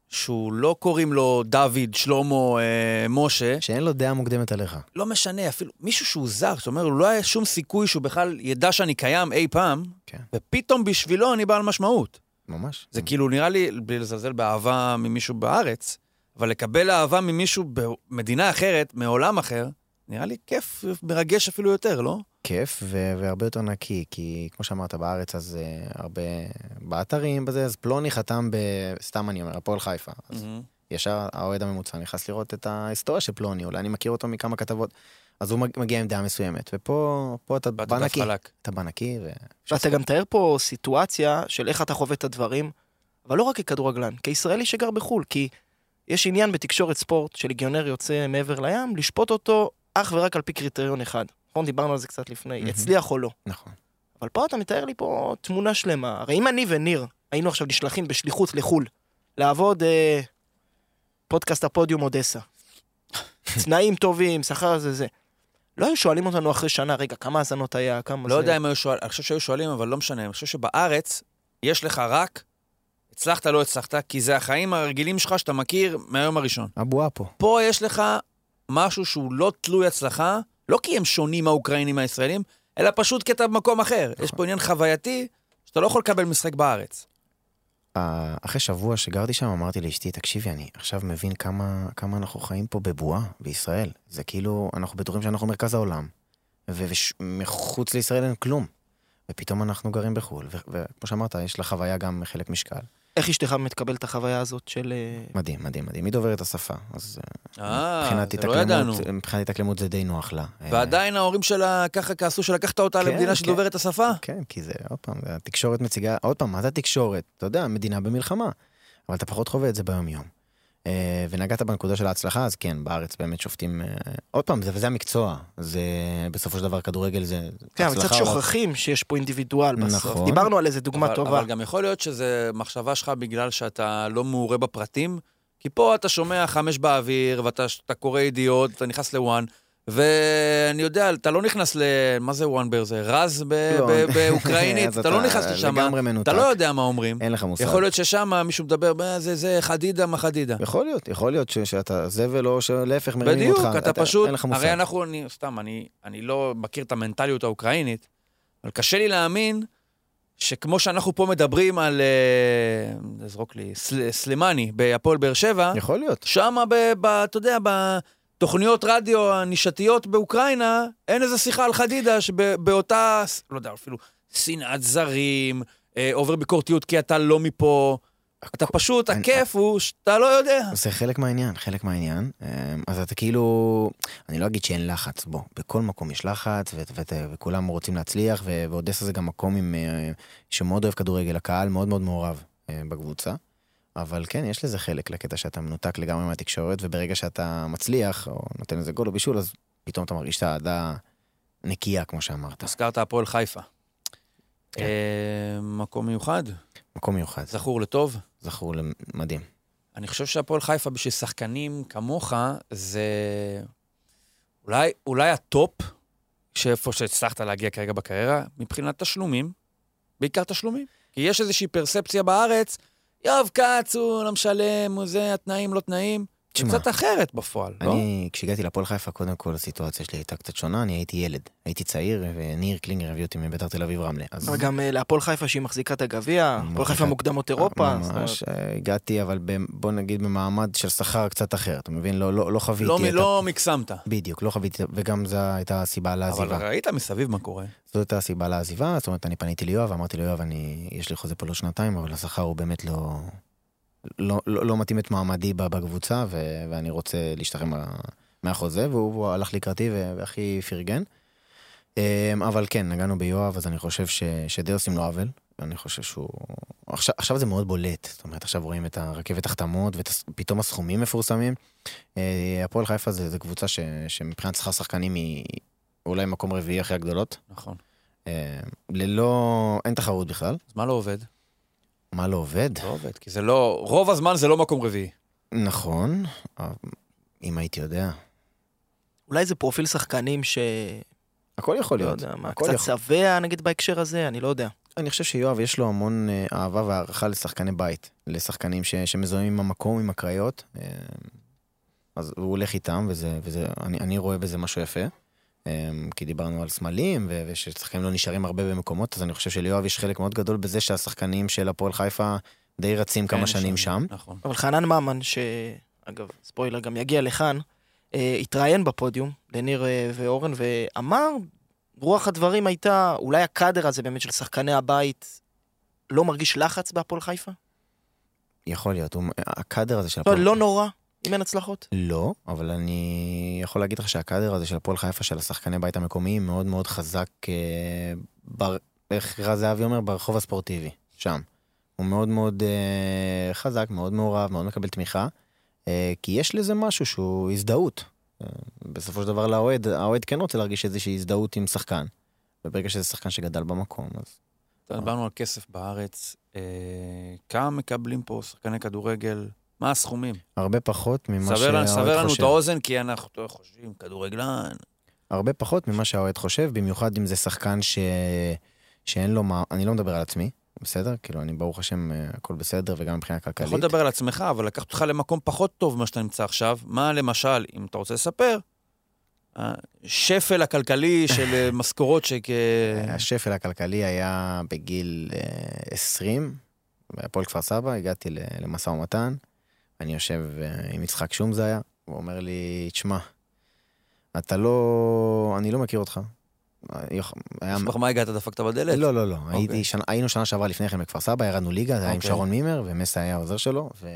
Speaker 3: שהוא לא קוראים לו דוד, שלמה, אה, משה,
Speaker 5: שאין לו דעה מוקדמת עליך.
Speaker 3: לא משנה, אפילו מישהו שהוא זר, זאת אומרת, לא היה שום סיכוי שהוא בכלל ידע שאני קיים אי פעם,
Speaker 5: כן.
Speaker 3: ופתאום בשבילו אני בעל משמעות.
Speaker 5: ממש.
Speaker 3: זה כאילו נראה לי, בלי לזלזל באהבה ממישהו בארץ, אבל לקבל אהבה ממישהו במדינה אחרת, מעולם אחר, נראה לי כיף, מרגש אפילו יותר, לא?
Speaker 5: כיף ו- והרבה יותר נקי, כי כמו שאמרת בארץ, אז uh, הרבה באתרים, בזה, אז פלוני חתם ב... סתם אני אומר, הפועל חיפה. אז ישר האוהד הממוצע נכנס לראות את ההיסטוריה של פלוני, אולי אני מכיר אותו מכמה כתבות, אז הוא מג- מגיע עם דעה מסוימת, ופה פה אתה בא נקי. אתה בא נקי, ו...
Speaker 4: ואתה גם תאר פה סיטואציה של איך אתה חווה את הדברים, אבל לא רק ככדורגלן, כישראלי שגר בחו"ל, כי יש עניין בתקשורת ספורט שליגיונר יוצא מעבר לים, לשפוט אותו אך ורק על פי קריטריון אחד. נכון? דיברנו על זה קצת לפני. הצליח או לא.
Speaker 5: נכון.
Speaker 4: אבל פה אתה מתאר לי פה תמונה שלמה. הרי אם אני וניר היינו עכשיו נשלחים בשליחות לחו"ל, לעבוד אה, פודקאסט הפודיום אודסה, [LAUGHS] תנאים טובים, שכר זה זה, לא היו שואלים אותנו אחרי שנה, רגע, כמה האזנות היה, כמה
Speaker 3: לא
Speaker 4: זה...
Speaker 3: יודע אם היו שואלים, אני חושב שהיו שואלים, אבל לא משנה. אני חושב שבארץ, יש לך רק, הצלחת, לא הצלחת, כי זה החיים הרגילים שלך שאתה מכיר מהיום הראשון.
Speaker 5: הבועה פה.
Speaker 3: פה יש לך משהו שהוא לא תלוי הצלחה, לא כי הם שונים מהאוקראינים מהישראלים, אלא פשוט כי אתה במקום אחר. יש פה עניין חווייתי, שאתה לא יכול לקבל משחק בארץ.
Speaker 5: אחרי שבוע שגרתי שם, אמרתי לאשתי, תקשיבי, אני עכשיו מבין כמה, כמה אנחנו חיים פה בבועה בישראל. זה כאילו, אנחנו בטוחים שאנחנו מרכז העולם, ומחוץ לישראל אין כלום. ופתאום אנחנו גרים בחו"ל, וכמו שאמרת, יש לחוויה גם חלק משקל.
Speaker 4: איך אשתך מקבל את החוויה הזאת של... אה,
Speaker 5: מדהים, מדהים, מדהים. היא דוברת השפה, אז אה,
Speaker 3: אה,
Speaker 5: מבחינת
Speaker 3: זה לא ידענו.
Speaker 5: התאקלמות, מבחינת התאקלמות זה די נוח לה.
Speaker 3: ועדיין ההורים שלה ככה כעסו שלקחת אותה
Speaker 5: כן,
Speaker 3: למדינה
Speaker 5: כן.
Speaker 3: שדוברת השפה?
Speaker 5: כן, כי זה, עוד פעם, התקשורת מציגה, עוד פעם, מה זה התקשורת? אתה יודע, מדינה במלחמה, אבל אתה פחות חווה את זה ביום-יום. אה, ונגעת בנקודה של ההצלחה, אז כן, בארץ באמת שופטים, אה, עוד פעם, זה, וזה המקצוע, זה בסופו של דבר כדורגל זה
Speaker 4: כן, אבל קצת
Speaker 5: הצלחה או לא-
Speaker 4: שוכחים שיש פה אינדיבידואל בסוף.
Speaker 5: נכון.
Speaker 4: דיברנו על איזה דוגמה
Speaker 3: אבל,
Speaker 4: טובה.
Speaker 3: אבל גם יכול להיות שזה מחשבה שלך בגלל שאתה לא מעורה בפרטים, כי פה אתה שומע חמש באוויר, ואתה אתה קורא ידיעות, אתה נכנס לוואן, ואני יודע, אתה לא נכנס ל... מה זה וואן בר? זה רז ב-
Speaker 5: לא.
Speaker 3: ב- באוקראינית, [LAUGHS] אתה לא נכנס לשם,
Speaker 5: לגמרי מנותק,
Speaker 3: אתה לא יודע מה אומרים.
Speaker 5: אין לך מושג.
Speaker 3: יכול להיות ששם מישהו מדבר, "מה זה, זה חדידה, מה חדידה.
Speaker 5: יכול להיות, יכול להיות שאתה זבל או שלהפך מרימים
Speaker 3: בדיוק,
Speaker 5: אותך.
Speaker 3: אתה פשוט,
Speaker 5: אין לך מושג.
Speaker 3: הרי אנחנו, אני, סתם, אני, אני לא מכיר את המנטליות האוקראינית, אבל קשה לי להאמין שכמו שאנחנו פה מדברים על, אה, זרוק לי, סל, סלימני בהפועל באר שבע,
Speaker 5: יכול להיות.
Speaker 3: שמה, ב, ב, אתה יודע, בתוכניות רדיו הנישתיות באוקראינה, אין איזה שיחה על חדידה שבאותה, לא יודע, אפילו שנאת זרים, אה, עובר ביקורתיות כי אתה לא מפה. אתה פשוט,
Speaker 5: אני-
Speaker 3: הכיף הוא שאתה לא יודע.
Speaker 5: זה חלק מהעניין, חלק מהעניין. אמ, אז אתה כאילו, אני לא אגיד שאין לחץ, בוא, בכל מקום יש לחץ, ו- ו- וכולם רוצים להצליח, ו- ואודסה זה גם מקום עם, אה, שמאוד אוהב כדורגל, הקהל מאוד מאוד מעורב אה, בקבוצה. אבל כן, יש לזה חלק לקטע שאתה מנותק לגמרי מהתקשורת, וברגע שאתה מצליח, או נותן איזה גול או בישול, אז פתאום אתה מרגיש את האהדה נקייה, כמו שאמרת.
Speaker 3: הזכרת הפועל חיפה.
Speaker 5: כן.
Speaker 3: אה, מקום מיוחד,
Speaker 5: מקום מיוחד,
Speaker 3: זכור לטוב.
Speaker 5: זכור למדהים.
Speaker 3: אני חושב שהפועל חיפה בשביל שחקנים כמוך, זה אולי, אולי הטופ, שאיפה שהצלחת להגיע כרגע בקריירה, מבחינת תשלומים, בעיקר תשלומים. כי יש איזושהי פרספציה בארץ, יואב כץ הוא לא משלם, הוא זה, התנאים לא תנאים.
Speaker 5: תשמע,
Speaker 3: קצת אחרת בפועל, לא?
Speaker 5: אני, כשהגעתי לפועל חיפה, קודם כל הסיטואציה שלי הייתה קצת שונה, אני הייתי ילד. הייתי צעיר, וניר קלינגר הביא אותי מביתר תל אביב רמלה. אז
Speaker 4: אבל גם אה, להפועל חיפה שהיא מחזיקה את הגביע, הפועל חיפה מוקדמות אירופה.
Speaker 5: ממש, הגעתי, אבל ב- בוא נגיד במעמד של שכר קצת אחר, אתה מבין? לא, לא, לא חוויתי
Speaker 3: לא,
Speaker 5: את.
Speaker 3: לא מקסמת.
Speaker 5: בדיוק, לא חוויתי, וגם זו הייתה הסיבה
Speaker 3: אבל
Speaker 5: לעזיבה.
Speaker 3: ראית מסביב מה קורה.
Speaker 5: זאת הייתה הסיבה לעזיבה, זאת אומרת, אני פניתי ליואב, אמרתי ליואב, אני, יש לי חוזה פה לא שנתיים, אבל השכר הוא באמת לא, לא, לא, לא מתאים את מעמדי בקבוצה, ו- ואני רוצה להשתחרר מה- מהחוזה, והוא הוא הלך לקראתי והכי פרגן. אמ, אבל כן, נגענו ביואב, אז אני חושב ש- שדי עושים לו עוול. אני חושב שהוא... עכשיו, עכשיו זה מאוד בולט, זאת אומרת, עכשיו רואים את הרכבת החתמות, ופתאום הסכומים מפורסמים. אה, הפועל חיפה זה, זה קבוצה ש, שמבחינת שכר שחקנים היא אולי מקום רביעי אחרי הגדולות.
Speaker 3: נכון.
Speaker 5: אה, ללא... אין תחרות בכלל.
Speaker 3: אז מה לא עובד?
Speaker 5: מה לא עובד?
Speaker 3: לא עובד, כי זה לא... רוב הזמן זה לא מקום רביעי.
Speaker 5: נכון, אם הייתי יודע.
Speaker 4: אולי זה פרופיל שחקנים ש...
Speaker 5: הכל יכול
Speaker 4: לא
Speaker 5: להיות.
Speaker 4: יודע, מה,
Speaker 5: הכל
Speaker 4: קצת
Speaker 5: יכול.
Speaker 4: שבע נגיד בהקשר הזה, אני לא יודע.
Speaker 5: אני חושב שיואב יש לו המון אה, אהבה והערכה לשחקני בית. לשחקנים ש, שמזוהים עם המקום, עם הקריות. אה, אז הוא הולך איתם, וזה, וזה, אני, אני רואה בזה משהו יפה. אה, כי דיברנו על סמלים, ו- וששחקנים לא נשארים הרבה במקומות, אז אני חושב שליואב יש חלק מאוד גדול בזה שהשחקנים של הפועל חיפה די רצים כמה
Speaker 3: כן,
Speaker 5: שנים שם.
Speaker 3: נכון.
Speaker 4: אבל חנן ממן, שאגב, ספוילר, גם יגיע לכאן, אה, התראיין בפודיום לניר אה, ואורן, ואמר, רוח הדברים הייתה, אולי הקאדר הזה באמת של שחקני הבית לא מרגיש לחץ בהפועל חיפה?
Speaker 5: יכול להיות, הוא, הקאדר הזה של
Speaker 4: לא,
Speaker 5: הפועל...
Speaker 4: לא נורא, אם אין הצלחות.
Speaker 5: לא, אבל אני יכול להגיד לך שהקאדר הזה של הפועל חיפה, של השחקני בית המקומיים, מאוד מאוד חזק, אה, בר... איך רז זהבי אומר? ברחוב הספורטיבי, שם. הוא מאוד מאוד אה, חזק, מאוד מעורב, מאוד מקבל תמיכה, אה, כי יש לזה משהו שהוא הזדהות. אה, בסופו של דבר לאוהד, האוהד כן רוצה להרגיש איזושהי הזדהות עם שחקן. וברגע שזה שחקן שגדל במקום, אז...
Speaker 3: דיברנו על כסף בארץ. אה, כמה מקבלים פה שחקני כדורגל? מה הסכומים?
Speaker 5: הרבה פחות ממה
Speaker 3: סבר לנו- סבר
Speaker 5: שהאוהד
Speaker 3: לנו את
Speaker 5: חושב.
Speaker 3: האוזן, כי אנחנו חושבים, כדורגלן.
Speaker 5: הרבה פחות ממה שהאוהד חושב, במיוחד אם זה שחקן ש... שאין לו מה... אני לא מדבר על עצמי, בסדר? כאילו, אני ברוך השם, אה, הכל בסדר, וגם מבחינה
Speaker 3: אתה
Speaker 5: כלכלית.
Speaker 3: יכול לדבר על עצמך, אבל לקחת אותך למקום פחות טוב ממה שאתה נמצא עכשיו. מה למשל, אם אתה רוצה לספר, השפל הכלכלי של אה, [LAUGHS] משכורות שכ...
Speaker 5: השפל הכלכלי היה בגיל אה, 20, בהפועל כפר סבא, הגעתי למשא ומתן, אני יושב אה, עם יצחק שום זה היה, הוא אומר לי, תשמע, אתה לא... אני לא מכיר אותך. היה...
Speaker 3: מה הגעת, דפקת בדלת?
Speaker 5: לא, לא, לא. הייתי
Speaker 3: אוקיי.
Speaker 5: שנה, היינו שנה שעברה לפני כן בכפר סבא, ירדנו ליגה, זה היה עם
Speaker 3: אוקיי.
Speaker 5: שרון מימר, ומסה היה העוזר שלו, ו...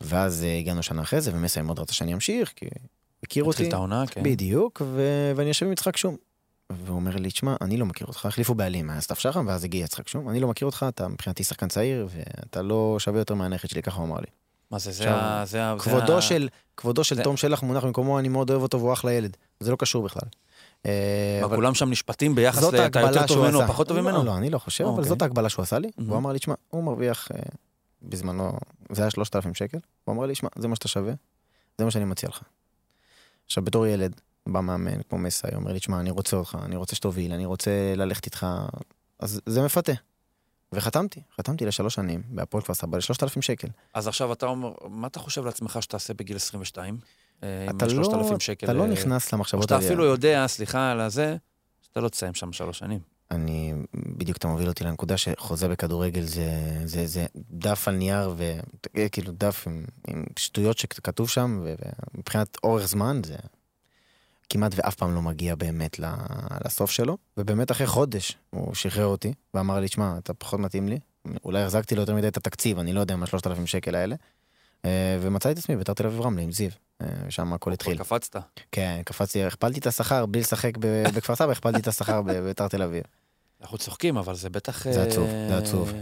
Speaker 5: ואז אה, הגענו שנה אחרי זה, ומסה מאוד רצה שאני אמשיך, כי הכיר
Speaker 3: התחיל
Speaker 5: אותי.
Speaker 3: את העונה, כן.
Speaker 5: בדיוק, ו... ואני יושב עם יצחק שום. והוא אומר לי, תשמע, אני לא מכיר אותך, החליפו בעלים, היה סתיו שחם, ואז הגיע יצחק שום, אני לא מכיר אותך, אתה מבחינתי שחקן צעיר, ואתה לא שווה יותר מהנכד שלי, ככה הוא אמר לי.
Speaker 3: מה זה, זה ה... זה ה... זה
Speaker 5: כבודו
Speaker 3: ה-
Speaker 5: של, כבודו של
Speaker 3: זה-
Speaker 5: תום שלח מונח במקומו, אני מאוד אוהב אותו והוא אחלה ילד. זה לא קשור בכלל. אה, אבל-
Speaker 3: כולם שם נשפטים ביחס ל... אתה יותר טוב ממנו,
Speaker 5: עשה.
Speaker 3: פחות טוב
Speaker 5: לא,
Speaker 3: ממנו?
Speaker 5: לא, אני לא חושב, אבל
Speaker 3: אוקיי.
Speaker 5: זאת ההגבלה שהוא עשה לי.
Speaker 3: מהמם.
Speaker 5: והוא אמר לי, תשמע, הוא מרוויח אה, בזמנו, זה היה 3,000 שקל. הוא אמר לי, שמע, זה מה שאתה שווה, זה מה שאני מציע לך. עכשיו, בתור ילד, בא מאמן כמו מסאי, אומר לי, תשמע, אני רוצה אותך, אני רוצה שתוביל, אני רוצה ללכת איתך, אז זה מפתה. וחתמתי, חתמתי לשלוש שנים בהפועל כפר סבא ל-3,000 שקל.
Speaker 3: אז עכשיו אתה אומר, מה אתה חושב לעצמך שתעשה בגיל 22? אה,
Speaker 5: אתה לא,
Speaker 3: ה-3,000 שקל?
Speaker 5: אתה לא
Speaker 3: אה,
Speaker 5: נכנס למחשבות
Speaker 3: שאתה
Speaker 5: האלה.
Speaker 3: אפילו יודע, סליחה על הזה, שאתה לא תסיים שם שלוש שנים.
Speaker 5: אני, בדיוק אתה מוביל אותי לנקודה שחוזה בכדורגל זה, זה, זה דף על נייר, וכאילו דף עם, עם שטויות שכתוב שם, ומבחינת אורך זמן זה כמעט ואף פעם לא מגיע באמת לסוף שלו, ובאמת אחרי חודש הוא שחרר אותי, ואמר לי, שמע, אתה פחות מתאים לי, אולי החזקתי לו יותר מדי את התקציב, אני לא יודע מה שלושת אלפים שקל האלה, אה, ומצאתי את עצמי ביתר תל אביב רמלה עם זיו, אה, שם הכל התחיל.
Speaker 3: קפצת.
Speaker 5: כן, קפצתי, הכפלתי את השכר בלי לשחק [LAUGHS] בכפר סבא, הכפלתי את השכר בביתר תל אביב.
Speaker 3: אנחנו צוחקים, אבל זה בטח...
Speaker 5: זה
Speaker 3: אה,
Speaker 5: עצוב, זה עצוב.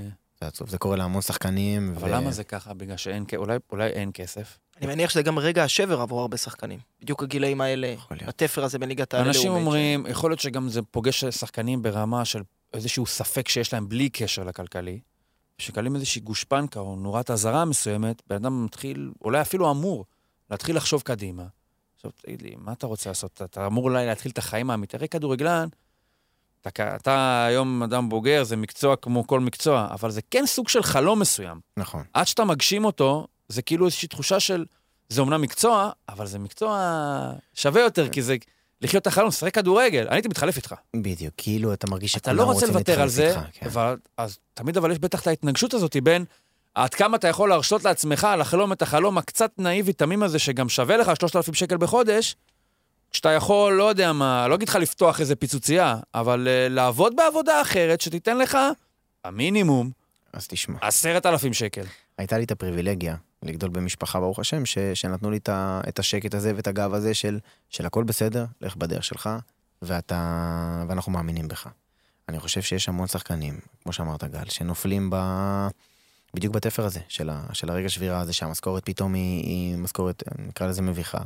Speaker 5: זה עצוב, זה קורה להמון שחקנים.
Speaker 3: אבל למה זה ככה? בגלל שאין כ- אולי- אולי אין כסף.
Speaker 4: אני מניח שזה גם רגע השבר עבור הרבה שחקנים. בדיוק הגילאים האלה. התפר הזה בין ליגת העל
Speaker 3: אנשים. אומרים, יכול להיות שגם זה פוגש שחקנים ברמה של איזשהו ספק שיש להם בלי קשר לכלכלי, שקלים איזושהי גושפנקה או נורת אזהרה מסוימת, בן אדם מתחיל, אולי אפילו אמור, להתחיל לחשוב קדימה. עכשיו, תגיד לי, מה אתה רוצה לעשות? אתה אמור אולי להתחיל את החיים האמיתיים. הרי כדורגלן, אתה, אתה היום אדם בוגר, זה מקצוע כמו כל מקצוע, אבל זה כן סוג של חלום מסוים.
Speaker 5: נכון.
Speaker 3: עד שאתה מגשים אותו, זה כאילו איזושהי תחושה של, זה אומנם מקצוע, אבל זה מקצוע שווה יותר, כי זה לחיות את החלום, לשחק כדורגל. אני הייתי מתחלף איתך.
Speaker 5: בדיוק, כאילו אתה מרגיש
Speaker 3: אתה
Speaker 5: שכולם
Speaker 3: לא רוצה
Speaker 5: רוצים
Speaker 3: לוותר על
Speaker 5: להתחלף
Speaker 3: זה,
Speaker 5: איתך, כן.
Speaker 3: אבל, אז תמיד אבל יש בטח את ההתנגשות הזאת בין עד כמה אתה יכול להרשות לעצמך לחלום את החלום הקצת נאיבי, תמים הזה, שגם שווה לך 3,000 שקל בחודש, כשאתה יכול, לא יודע מה, לא אגיד לך לפתוח איזה פיצוצייה, אבל uh, לעבוד בעבודה אחרת שתיתן לך המינימום,
Speaker 5: אז תשמע.
Speaker 3: עשרת אלפים שקל.
Speaker 5: הייתה לי את הפריבילגיה לגדול במשפחה, ברוך השם, ש, שנתנו לי את, ה, את השקט הזה ואת הגב הזה של, של הכל בסדר, לך בדרך שלך, ואתה, ואנחנו מאמינים בך. אני חושב שיש המון שחקנים, כמו שאמרת גל, שנופלים ב... בדיוק בתפר הזה, של, ה, של הרגע שבירה הזה, שהמשכורת פתאום היא, היא משכורת, נקרא לזה מביכה.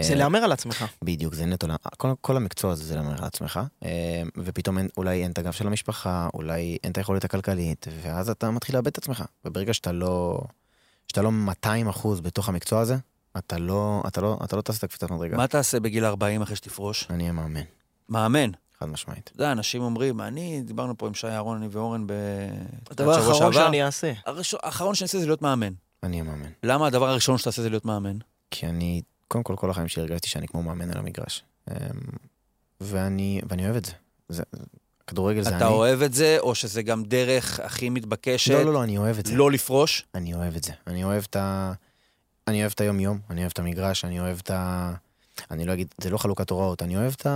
Speaker 4: זה
Speaker 5: אה,
Speaker 4: להמר על עצמך.
Speaker 5: בדיוק, זה נטו, כל, כל המקצוע הזה זה להמר על עצמך, אה, ופתאום אין, אולי אין את הגב של המשפחה, אולי אין את היכולת הכלכלית, ואז אתה מתחיל לאבד את עצמך. וברגע שאתה לא, שאתה לא 200 אחוז בתוך המקצוע הזה, אתה לא, אתה לא, אתה לא טס את הקפיצת מדרגה.
Speaker 3: מה תעשה בגיל 40 אחרי שתפרוש?
Speaker 5: אני אהיה מאמן,
Speaker 3: מאמן.
Speaker 5: חד משמעית.
Speaker 3: אתה יודע, אנשים אומרים, אני, דיברנו פה עם שי אהרון, אני ואורן ב...
Speaker 4: הדבר האחרון. שאני אעשה.
Speaker 3: הראשון- האחרון שאני אעשה זה להיות מאמן.
Speaker 5: אני אהיה מאמן.
Speaker 3: למה הדבר הראשון שאתה עושה זה להיות מאמן?
Speaker 5: כי אני, קודם כל, כל החיים שלי הרגשתי שאני כמו מאמן על המגרש. אה, ואני, ואני אוהב את זה. זה כדורגל זה
Speaker 3: אתה
Speaker 5: אני.
Speaker 3: אוהב את זה, או שזה גם דרך הכי מתבקשת
Speaker 5: לא, לא, לא, אני אוהב את זה.
Speaker 3: לא לפרוש?
Speaker 5: אני אוהב את זה. אני אוהב את ה... אני אוהב את היום-יום, אני אוהב את המגרש, אני אוהב את ה... אני לא אגיד, זה לא חלוקת הוראות, אני אוהב את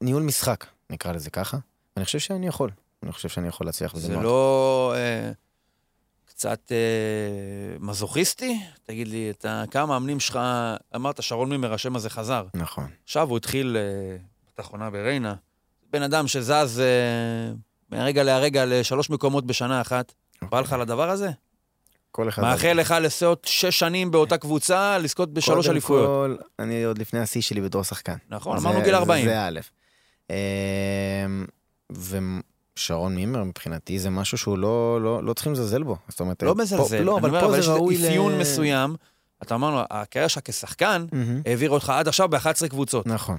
Speaker 5: הניהול משחק, נקרא לזה ככה. אני חושב שאני יכול. אני חושב שאני יכול להצליח בזה
Speaker 3: זה. לא אה, קצת אה, מזוכיסטי? תגיד לי, אתה, כמה מאמנים שלך, אמרת שרון מימר, השם הזה חזר.
Speaker 5: נכון.
Speaker 3: עכשיו הוא התחיל, אה, בתחרונה בריינה, בן אדם שזז אה, מהרגע להרגע לשלוש מקומות בשנה אחת. בא לך לדבר הזה?
Speaker 5: כל אחד...
Speaker 3: מאחל לך לעשות שש שנים באותה קבוצה, לזכות בשלוש
Speaker 5: קודם
Speaker 3: אליפויות.
Speaker 5: כל, אני עוד לפני השיא שלי בתור שחקן.
Speaker 3: נכון, אמרנו גיל 40.
Speaker 5: זה א'. אמ, ושרון מימר מבחינתי זה משהו שהוא לא, לא, לא צריכים לזלזל בו. זאת אומרת,
Speaker 3: לא
Speaker 5: פה-
Speaker 3: מזלזל,
Speaker 5: לא,
Speaker 3: אני
Speaker 5: אבל
Speaker 3: אומר,
Speaker 5: פה
Speaker 3: אבל
Speaker 5: זה
Speaker 3: יש
Speaker 5: ראוי
Speaker 3: אפיון
Speaker 5: ל-
Speaker 3: מסוים. אתה אומר לו, הקריירה שלך כשחקן
Speaker 5: מהמם.
Speaker 3: העביר אותך עד עכשיו ב-11 קבוצות.
Speaker 5: נכון.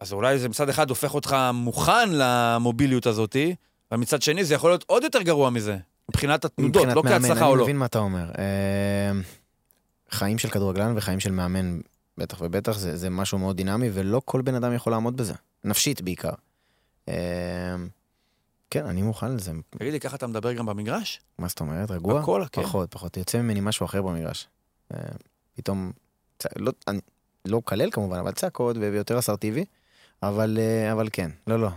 Speaker 3: אז אולי זה מצד אחד הופך אותך מוכן למוביליות הזאתי, אבל מצד שני זה יכול להיות עוד יותר גרוע מזה, מבחינת התנודות,
Speaker 5: מבחינת
Speaker 3: לא
Speaker 5: מאמן,
Speaker 3: כהצלחה או
Speaker 5: אני
Speaker 3: לא.
Speaker 5: מבין מה אתה אומר. אמ, חיים של כדורגלן וחיים של מאמן, בטח ובטח, זה, זה משהו מאוד דינמי, ולא כל בן אדם יכול לעמוד בזה. נפשית בעיקר. כן, אני מוכן לזה.
Speaker 3: תגיד לי, ככה אתה מדבר גם במגרש?
Speaker 5: מה זאת אומרת? רגוע?
Speaker 3: הכל, כן.
Speaker 5: פחות, פחות. יוצא ממני משהו אחר במגרש. אמ, פתאום. לא, אני, לא מקלל כמובן, אבל צעקות ויותר אסרטיבי. אבל, אה, אבל כן, לא, לא.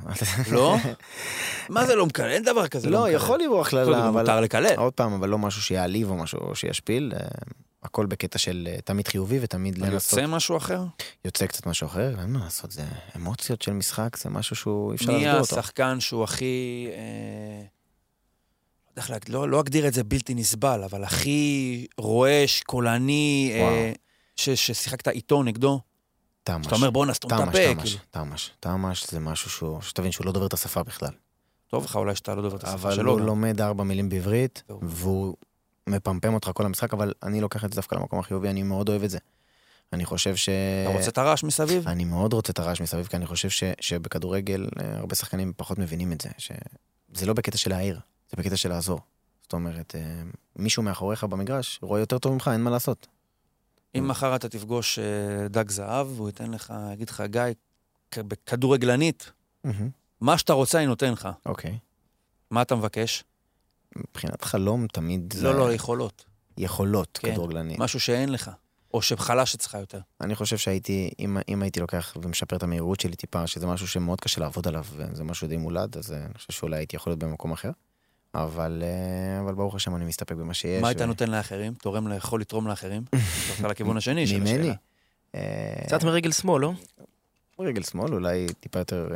Speaker 3: לא? [LAUGHS] מה זה לא מקלל? אין דבר כזה
Speaker 5: לא,
Speaker 3: מקלל.
Speaker 5: יכול לברוח
Speaker 3: יכול להיות
Speaker 5: קללה,
Speaker 3: גם
Speaker 5: אבל...
Speaker 3: מותר לקלל.
Speaker 5: עוד פעם, אבל לא משהו שיעליב או משהו שישפיל. הכל בקטע של אה, תמיד חיובי ותמיד
Speaker 3: אבל
Speaker 5: לנסות.
Speaker 3: יוצא משהו אחר?
Speaker 5: יוצא קצת משהו אחר, אין מה לעשות, זה אמוציות של משחק, זה משהו שהוא אי אפשר
Speaker 3: מי
Speaker 5: להסביר אותו.
Speaker 3: השחקן שהוא הכי... אה, לא לא לא אגדיר את זה בלתי נסבל, אבל הכי רועש, קולני, אה. ש- ששיחקת איתו, נגדו?
Speaker 5: תמ"ש.
Speaker 3: שאתה אומר, בוא נסתום את
Speaker 5: תמ"ש,
Speaker 3: הפה.
Speaker 5: תמ"ש,
Speaker 3: כאילו.
Speaker 5: תמ"ש. תמ"ש זה משהו שהוא, שתבין שהוא לא דובר את השפה בכלל.
Speaker 3: טוב לך אולי שאתה לא דובר את השפה
Speaker 5: אבל
Speaker 3: שלו.
Speaker 5: הוא
Speaker 3: גם.
Speaker 5: לומד ארבע מילים בעברית. והוא מפמפם אותך כל המשחק, אבל אני לוקח את זה דווקא למקום החיובי, אני מאוד אוהב את זה. אני חושב ש...
Speaker 3: אתה רוצה את הרעש מסביב?
Speaker 5: אני מאוד רוצה את הרעש מסביב, כי אני חושב ש, שבכדורגל אה, הרבה שחקנים פחות מבינים את זה, שזה לא בקטע של להעיר, זה בקטע של לעזור. זאת אומרת, אה, מישהו מאחוריך במגרש רואה יותר טוב ממך, אין מה לעשות.
Speaker 3: אם מחר אתה תפגוש אה, דג זהב, והוא ייתן לך, יגיד לך, גיא, כ- בכדורגלנית, מה שאתה רוצה אני נותן לך.
Speaker 5: אוקיי.
Speaker 3: מה אתה מבקש?
Speaker 5: מבחינת חלום תמיד זה
Speaker 3: לא, לא, יכולות.
Speaker 5: יכולות
Speaker 3: כן.
Speaker 5: כדורגלני.
Speaker 3: משהו שאין לך. או שחלש אצלך יותר.
Speaker 5: אני חושב שהייתי, אם, אם הייתי לוקח ומשפר את המהירות שלי טיפה, שזה משהו שמאוד קשה לעבוד עליו, וזה משהו די מולד, אז אה, אני חושב שאולי הייתי יכול להיות במקום אחר. אבל, אה, אבל ברוך השם אני מסתפק במה שיש.
Speaker 3: מה היית
Speaker 5: ו-
Speaker 3: נותן לאחרים? תורם, יכול לתרום לאחרים? [LAUGHS] הלכת לכיוון השני של
Speaker 5: ממני?
Speaker 3: השאלה.
Speaker 5: אה,
Speaker 4: קצת מרגל שמאל, לא?
Speaker 5: רגל שמאל, אולי טיפה יותר...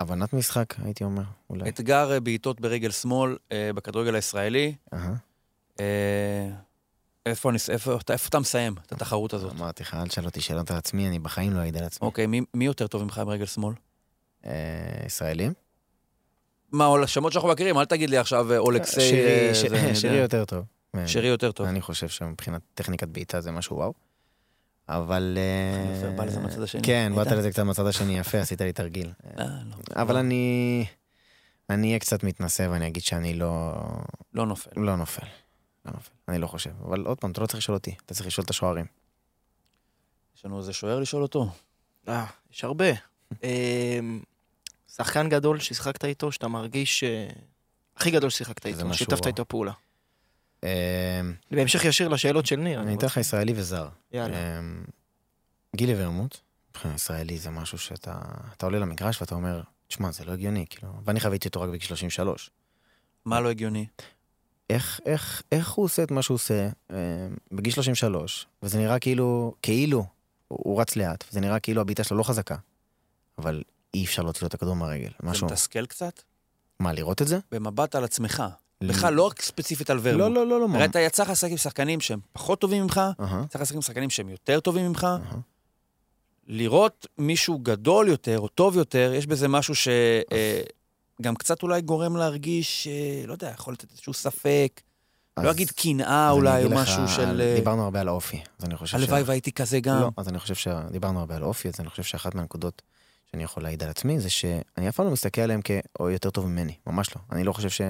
Speaker 5: הבנת משחק, הייתי אומר, אולי.
Speaker 3: אתגר אה, בעיטות ברגל שמאל אה, בכדורגל הישראלי. אה, איפה איפה אתה- איפה אתה מסיים את התחרות הזאת?
Speaker 5: אמרתי לך, אל תשאל אותי שאלות על עצמי, אני בחיים לא אעיד על עצמי.
Speaker 3: אוקיי, מי- מי יותר טוב ממך ברגל שמאל?
Speaker 5: אה, ישראלים?
Speaker 3: מה, או השמות שאנחנו מכירים, אל תגיד לי עכשיו אה, אולקסי...
Speaker 5: שירי, שירי. יותר טוב.
Speaker 3: שירי יותר טוב.
Speaker 5: אני חושב שמבחינת טכניקת בעיטה זה משהו וואו. אבל... אה,
Speaker 3: יפה, בא לזה מהצד השני.
Speaker 5: כן, באת? לזה קצת מהצד השני, יפה, עשית לי תרגיל.
Speaker 3: אה, לא.
Speaker 5: אבל
Speaker 3: לא-
Speaker 5: אני... אני אהיה קצת מתנשא ואני אגיד שאני לא...
Speaker 3: לא נופל.
Speaker 5: לא נופל. לא נופל. אני לא חושב. אבל עוד פעם, אתה לא צריך לשאול אותי, אתה צריך לשאול את השוערים.
Speaker 3: יש לנו איזה שוער לשאול אותו?
Speaker 4: אה, יש הרבה. [LAUGHS] אמ, שחקן גדול ששיחקת איתו, שאתה מרגיש... אה, הכי גדול ששיחקת איתו, שיתפת. איתו פעולה.
Speaker 5: אה,
Speaker 4: בהמשך ישיר לשאלות של ניר.
Speaker 5: אני אתן לך ישראלי וזר.
Speaker 4: יאללה.
Speaker 5: אמ, גילי ורמוט, מבחינה ישראלי זה משהו שאתה אתה עולה למגרש ואתה אומר, תשמע, זה לא הגיוני, כאילו, ואני חוויתי אותו רק בגיל 33.
Speaker 3: מה לא הגיוני?
Speaker 5: איך, איך, איך הוא עושה את מה שהוא עושה אה, בגיל 33, וזה נראה כאילו, כאילו, הוא, הוא רץ לאט, וזה נראה כאילו הבעיטה שלו לא חזקה, אבל אי אפשר להוציא לו את הכדור מהרגל.
Speaker 3: זה
Speaker 5: משהו,
Speaker 3: מתסכל קצת?
Speaker 5: מה, לראות את זה?
Speaker 3: במבט על עצמך. בכלל, לא רק ספציפית על ורמוט.
Speaker 5: לא, לא, לא, לא.
Speaker 3: הרי אתה יצא לך לשחק עם שחקנים שהם פחות טובים ממך,
Speaker 5: אהה,
Speaker 3: צריך לשחק עם שחקנים שהם יותר טובים ממך. לראות מישהו גדול יותר או טוב יותר, יש בזה משהו שגם קצת אולי גורם להרגיש, אה, לא יודע, יכול לתת איזשהו ספק. לא אגיד קנאה אולי, או
Speaker 5: לך
Speaker 3: משהו של... אה,
Speaker 5: דיברנו הרבה על האופי, אז אני חושב
Speaker 3: הלוואי והייתי כזה גם.
Speaker 5: לא, אז אני חושב שדיברנו הרבה על אופי, אז אני חושב שאחת מהנקודות שאני יכול להעיד על עצמי, זה שאני אף פעם לא מסתכל עליהם כאו יותר טוב ממני, ממש לא. אני לא חושב ש...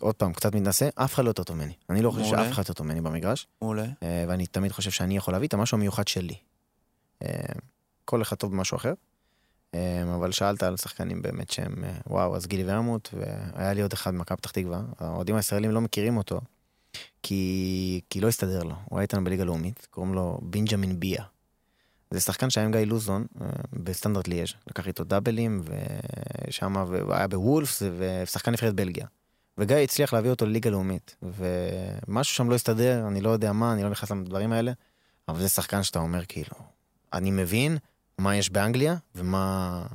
Speaker 5: עוד פעם, קצת מתנשא, אף אחד לא יותר טוב ממני. אני לא חושב. שאף אחד יותר טוב ממני במגרש,
Speaker 3: מעולה.
Speaker 5: אה, ואני תמיד חושב שאני יכול להביא את המשהו המיוחד שלי. אה, כל אחד טוב במשהו אחר, אה, אבל שאלת על שחקנים באמת שהם, וואו, אז גילי ורמוט, והיה לי עוד אחד במכבי פתח תקווה, האוהדים הישראלים לא מכירים אותו, כי, כי לא הסתדר לו, הוא היה איתנו בליגה לאומית, קוראים לו בנג'מין ביה. זה שחקן שהיה עם גיא לוזון בסטנדרט ליאז', לקח איתו דאבלים, ושם, והוא היה בוולפס, ושחקן נבחרת בלגיה. וגיא הצליח להביא אותו לליגה לאומית, ומשהו שם לא הסתדר, אני לא יודע מה, אני לא נכנס לדברים האלה, אבל זה שחקן שאתה אומר כאילו, אני מבין מה יש באנגליה, ומה...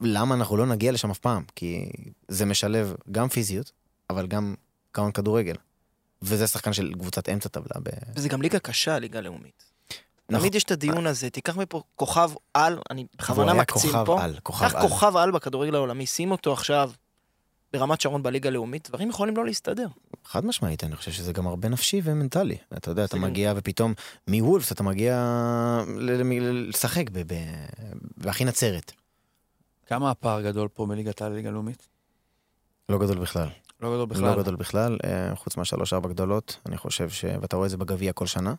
Speaker 5: למה אנחנו לא נגיע לשם אף פעם, כי זה משלב גם פיזיות, אבל גם כמובן כדורגל. וזה שחקן של קבוצת אמצע טבלה. ב...
Speaker 4: וזה גם ליגה קשה, ליגה לאומית.
Speaker 5: נכון.
Speaker 4: תמיד יש את הדיון הזה, תיקח מפה כוכב על, אני בכוונה
Speaker 5: היה
Speaker 4: מקצין
Speaker 5: כוכב
Speaker 4: פה.
Speaker 5: על, כוכב
Speaker 4: קח
Speaker 5: על.
Speaker 4: כוכב על בכדורגל העולמי, שים אותו עכשיו ברמת שרון בליגה הלאומית, דברים יכולים לא להסתדר.
Speaker 5: חד משמעית, אני חושב שזה גם הרבה נפשי ומנטלי. אתה יודע, אתה מגיע ופתאום מוולפס אתה מגיע לשחק ב- ב- באחי נצרת.
Speaker 3: כמה הפער גדול פה מליגת העל לליגה לאומית?
Speaker 5: לא גדול בכלל.
Speaker 3: לא גדול בכלל.
Speaker 5: לא גדול בכלל, אה, חוץ מהשלוש-ארבע גדולות, אני חושב ש... ואתה רואה את זה בגביע כל שנה,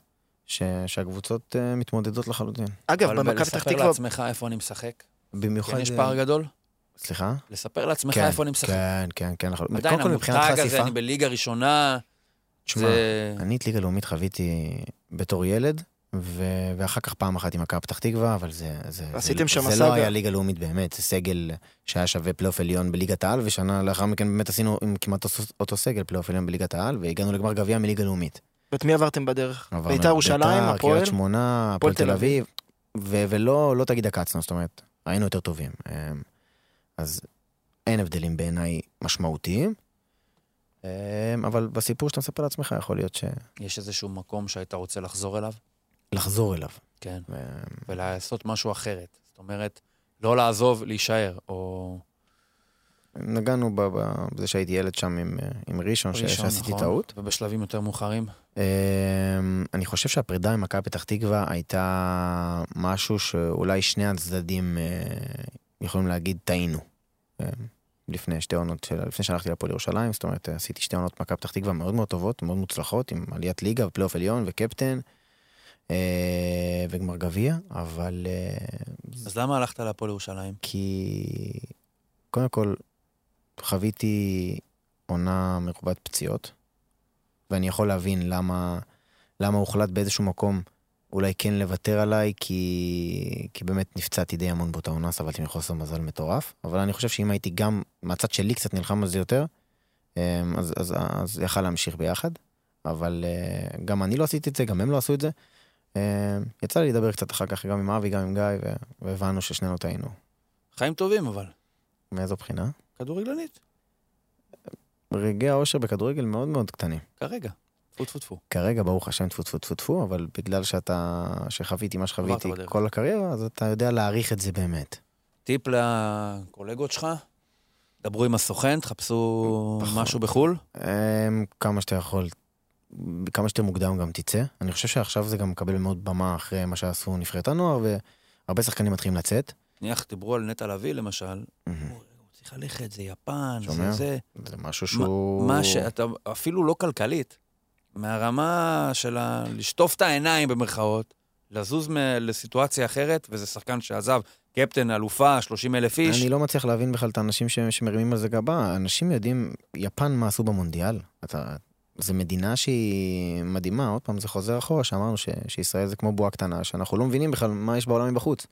Speaker 5: ש... שהקבוצות אה, מתמודדות לחלוטין.
Speaker 4: אגב,
Speaker 3: אבל
Speaker 4: במכבי פתח
Speaker 3: לספר
Speaker 4: תקווה,
Speaker 3: לעצמך איפה אני משחק?
Speaker 5: במיוחד...
Speaker 3: כן, יש
Speaker 5: אה,
Speaker 3: פער גדול?
Speaker 5: סליחה?
Speaker 3: לספר לעצמך
Speaker 5: כן,
Speaker 3: איפה אני משחק.
Speaker 5: כן, כן, כן. נכון.
Speaker 3: עדיין
Speaker 5: קודם כל מבחינת
Speaker 3: המותג הזה, אני בליגה ראשונה.
Speaker 5: תשמע,
Speaker 3: זה...
Speaker 5: אני את ליגה לאומית חוויתי בתור ילד, ו... ואחר כך פעם אחת עם מכבי פתח תקווה, אבל זה, זה,
Speaker 4: עשיתם
Speaker 5: זה,
Speaker 4: שם
Speaker 5: זה
Speaker 4: סאגה.
Speaker 5: לא היה ליגה לאומית באמת, זה סגל שהיה שווה פלייאוף עליון בליגת העל, ושנה לאחר מכן באמת עשינו עם כמעט אותו, אותו סגל פלייאוף עליון בליגת העל, והגענו לגמר גביע מליגה לאומית.
Speaker 4: ואת מי עברתם בדרך?
Speaker 5: עברנו
Speaker 4: ביתר ירושלים,
Speaker 5: ביתר,
Speaker 4: הפועל?
Speaker 5: קריית שמונה, הפועל
Speaker 4: תל
Speaker 5: תל אביב, ו- ולא לא תגיד עקצנו, זאת אומרת, היינו יותר טובים. אז אין הבדלים בעיניי משמעותיים, אמ, אבל בסיפור שאתה מספר לעצמך יכול להיות
Speaker 3: יש איזשהו מקום שהיית רוצה לחזור אליו?
Speaker 5: שלחזור אליו.
Speaker 3: כן.
Speaker 5: אמ,
Speaker 3: ולעשות משהו אחרת. זאת אומרת, לא לעזוב, להישאר, או...
Speaker 5: נגענו בזה שהייתי ילד שם עם, אה, עם ראשון, ש-
Speaker 3: ראשון,
Speaker 5: שעשיתי
Speaker 3: נכון,
Speaker 5: טעות.
Speaker 3: ובשלבים יותר מאוחרים.
Speaker 5: אמ, אני חושב שהפרידה עם מכבי פתח תקווה הייתה משהו שאולי שני הצדדים אה, יכולים להגיד טעינו. אמ, לפני שתי עונות, של- לפני שהלכתי לפועל ירושלים, זאת אומרת עשיתי שתי עונות מכבי פתח תקווה מאוד מאוד טובות, מאוד מוצלחות, עם עליית ליגה ופלייאוף עליון וקפטן אה, וגמר גביע, אבל אה,
Speaker 3: אז למה הלכת להפועל ירושלים?
Speaker 5: כי קודם כל חוויתי עונה מרובת פציעות, ואני יכול להבין למה, למה הוחלט באיזשהו מקום אולי כן לוותר עליי, כי, כי באמת נפצעתי די המון באותה עונה, סבלתי מחוסר מזל מטורף, אבל אני חושב שאם הייתי גם מהצד שלי קצת נלחם על זה יותר, אמ, אז, אז, אז יכל להמשיך ביחד, אבל אה, גם אני לא עשיתי את זה, גם הם לא עשו את זה. אמ, יצא לי לדבר קצת אחר כך גם עם אבי, גם עם גיא, והבנו ששנינו טעינו.
Speaker 3: חיים טובים, אבל.
Speaker 5: מאיזו בחינה?
Speaker 3: כדורגלנית,
Speaker 5: רגעי האושר בכדורגל מאוד מאוד קטנים.
Speaker 3: כרגע. טפו טפו טפו.
Speaker 5: כרגע, ברוך השם, טפו טפו טפו טפו, אבל בגלל שאתה, שחוויתי מה שחוויתי. כל הקריירה, אז אתה יודע להעריך את זה באמת.
Speaker 3: טיפ לקולגות שלך, דברו עם הסוכן, תחפשו
Speaker 5: פחות.
Speaker 3: משהו בחו"ל.
Speaker 5: אמ, כמה שאתה יכול, כמה שיותר מוקדם גם תצא. אני חושב שעכשיו זה גם מקבל מאוד במה אחרי מה שעשו נבחרת הנוער, והרבה שחקנים מתחילים לצאת.
Speaker 3: נניח, דיברו על נטע לביא, למשל. הוא צריך ללכת, זה יפן? זה זה.
Speaker 5: זה משהו שהוא...
Speaker 3: מה שאתה, אפילו לא כלכלית, מהרמה של ה... לשטוף את העיניים במרכאות, לזוז מ... לסיטואציה אחרת, וזה שחקן שעזב, קפטן, אלופה, 30 אלף איש.
Speaker 5: אני לא מצליח להבין בכלל את האנשים ש- שמרימים על זה גבה. אנשים יודעים, יפן מה עשו במונדיאל. אתה... זו מדינה שהיא מדהימה, עוד פעם זה חוזר אחורה, שאמרנו ש... שישראל זה כמו בועה קטנה, שאנחנו לא מבינים בכלל מה יש בעולם מבחוץ.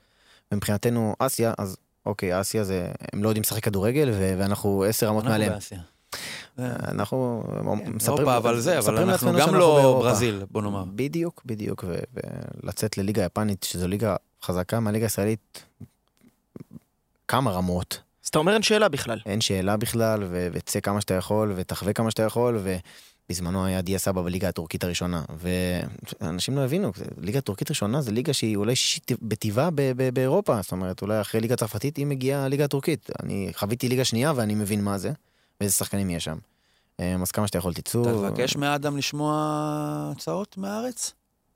Speaker 5: ומבחינתנו אסיה, אז אוקיי, אסיה זה, הם לא יודעים לשחק כדורגל, ו... ואנחנו עשר רמות מעליהם.
Speaker 3: באסיה.
Speaker 5: אנחנו מספרים...
Speaker 3: אירופה, אבל זה, אבל אנחנו גם לא. ברזיל, בוא נאמר.
Speaker 5: בדיוק, בדיוק, ו- ולצאת לליגה יפנית, שזו ליגה חזקה מהליגה הישראלית, כמה רמות,
Speaker 4: אז אתה אומר אין שאלה בכלל.
Speaker 5: אין שאלה בכלל, ו- וצא כמה שאתה יכול, ותחווה כמה שאתה יכול, ובזמנו היה דיה סבא בליגה הטורקית הראשונה, ואנשים לא הבינו, ליגה טורקית ראשונה זה ליגה שהיא אולי שישית בטבעה ב- ב- באירופה, זאת אומרת, אולי אחרי ליגה צרפתית היא מגיעה הליגה הטורקית. אני חוויתי ליגה שנייה ואני מבין מה זה, ואיזה שחקנים יש שם. אה, אז כמה שאתה יכול תצאו.
Speaker 3: אתה תבקש מאדם לשמוע הצעות מהארץ?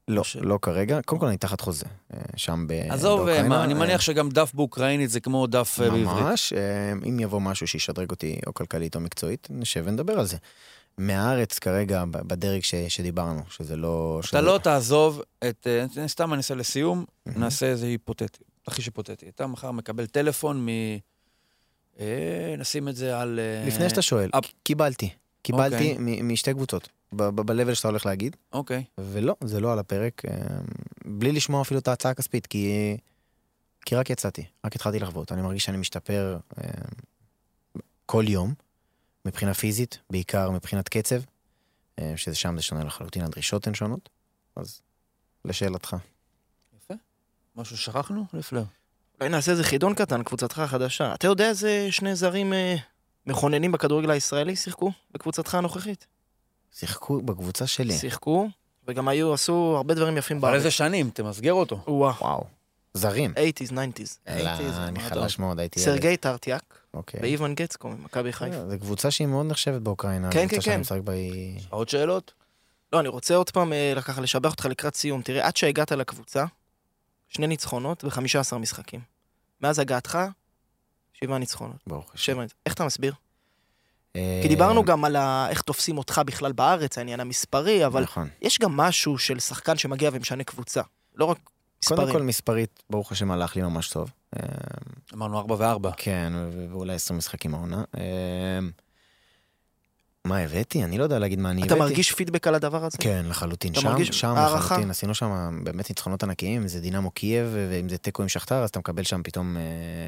Speaker 5: לא,
Speaker 3: ש-
Speaker 5: לא כרגע. קודם כל אני תחת חוזה, אה, שם
Speaker 3: עזוב,
Speaker 5: באוקראינה.
Speaker 3: מה, אני
Speaker 5: אה,
Speaker 3: מניח שגם דף באוקראינית זה כמו דף אה, בעברית.
Speaker 5: ממש, אה, אם יבוא משהו שישדרג אותי או כלכלית או מקצועית, נשב ונדבר על זה. מהארץ כרגע, בדרג ש- שדיברנו, שזה לא...
Speaker 3: אתה
Speaker 5: שזה-
Speaker 3: לא תעזוב את... אה, סתם אני אעשה לסיום,
Speaker 5: מהמם.
Speaker 3: נעשה איזה היפותטי, תרחיש היפותטי. אתה מחר מקבל טלפון מ... אה, נשים את זה על... אה,
Speaker 5: לפני שאתה שואל,
Speaker 3: אפ-
Speaker 5: קיבלתי. קיבלתי
Speaker 3: אוקיי.
Speaker 5: מ- משתי קבוצות, ב-level שאתה הולך להגיד,
Speaker 3: אוקיי.
Speaker 5: ולא, זה לא על הפרק, אה, בלי לשמוע אפילו את ההצעה הכספית, כי, כי רק יצאתי, רק התחלתי לחוות. אני מרגיש שאני משתפר כל יום, מבחינה פיזית, בעיקר מבחינת קצב, שזה שם זה שונה לחלוטין, הדרישות הן שונות. אז לשאלתך.
Speaker 3: יפה. משהו ששכחנו? לפלר.
Speaker 4: אולי נעשה איזה חידון קטן, קבוצתך החדשה. אתה יודע איזה שני זרים אה, מכוננים בכדורגל הישראלי שיחקו בקבוצתך הנוכחית?
Speaker 5: שיחקו בקבוצה שלי.
Speaker 4: שיחקו, וגם היו, עשו הרבה דברים יפים
Speaker 3: אבל
Speaker 4: בארץ.
Speaker 3: איזה שנים? תמסגר אותו.
Speaker 4: וואו,
Speaker 5: וואו. זרים.
Speaker 4: 80's, 90's.
Speaker 5: אלא,
Speaker 4: 80's,
Speaker 5: אני חלש מאוד, הייתי ילד.
Speaker 4: סרגי טרטיאק
Speaker 5: אוקיי.
Speaker 4: ואיוון גצקו ממכבי חיפה.
Speaker 5: זו קבוצה שהיא מאוד נחשבת באוקראינה.
Speaker 4: כן, כן,
Speaker 5: שאני
Speaker 4: כן.
Speaker 5: משחק בה היא...
Speaker 3: עוד שאלות?
Speaker 4: לא, אני רוצה עוד פעם אה, ככה לשבח אותך לקראת סיום. תראה, עד שהגעת לקבוצה, שני ניצחונות ו-15 משחקים. מאז הגעתך, שבעה ניצחונות.
Speaker 5: ברוך השם.
Speaker 4: איך אתה מסביר?
Speaker 5: אה,
Speaker 4: כי דיברנו גם על ה- איך תופסים אותך בכלל בארץ, העניין המספרי, אבל
Speaker 5: נכון.
Speaker 4: יש גם משהו של שחקן שמגיע ומשנה קבוצה. לא רק
Speaker 5: קודם
Speaker 4: מספרים.
Speaker 5: כל מספרית, ברוך השם, הלך לי ממש טוב. אה,
Speaker 3: אמרנו ארבע וארבע.
Speaker 5: כן, ואולי 20 משחקים העונה. מה הבאתי? אני לא יודע להגיד מה אני הבאתי.
Speaker 4: אתה מרגיש פידבק על הדבר הזה?
Speaker 5: כן, לחלוטין. שם,
Speaker 4: מרגיש
Speaker 5: שם
Speaker 4: הערכה?
Speaker 5: לחלוטין, עשינו שם באמת ניצחונות ענקיים, אם זה דינמו קייב, ואם זה תיקו עם שכתר, אז אתה מקבל שם פתאום אה,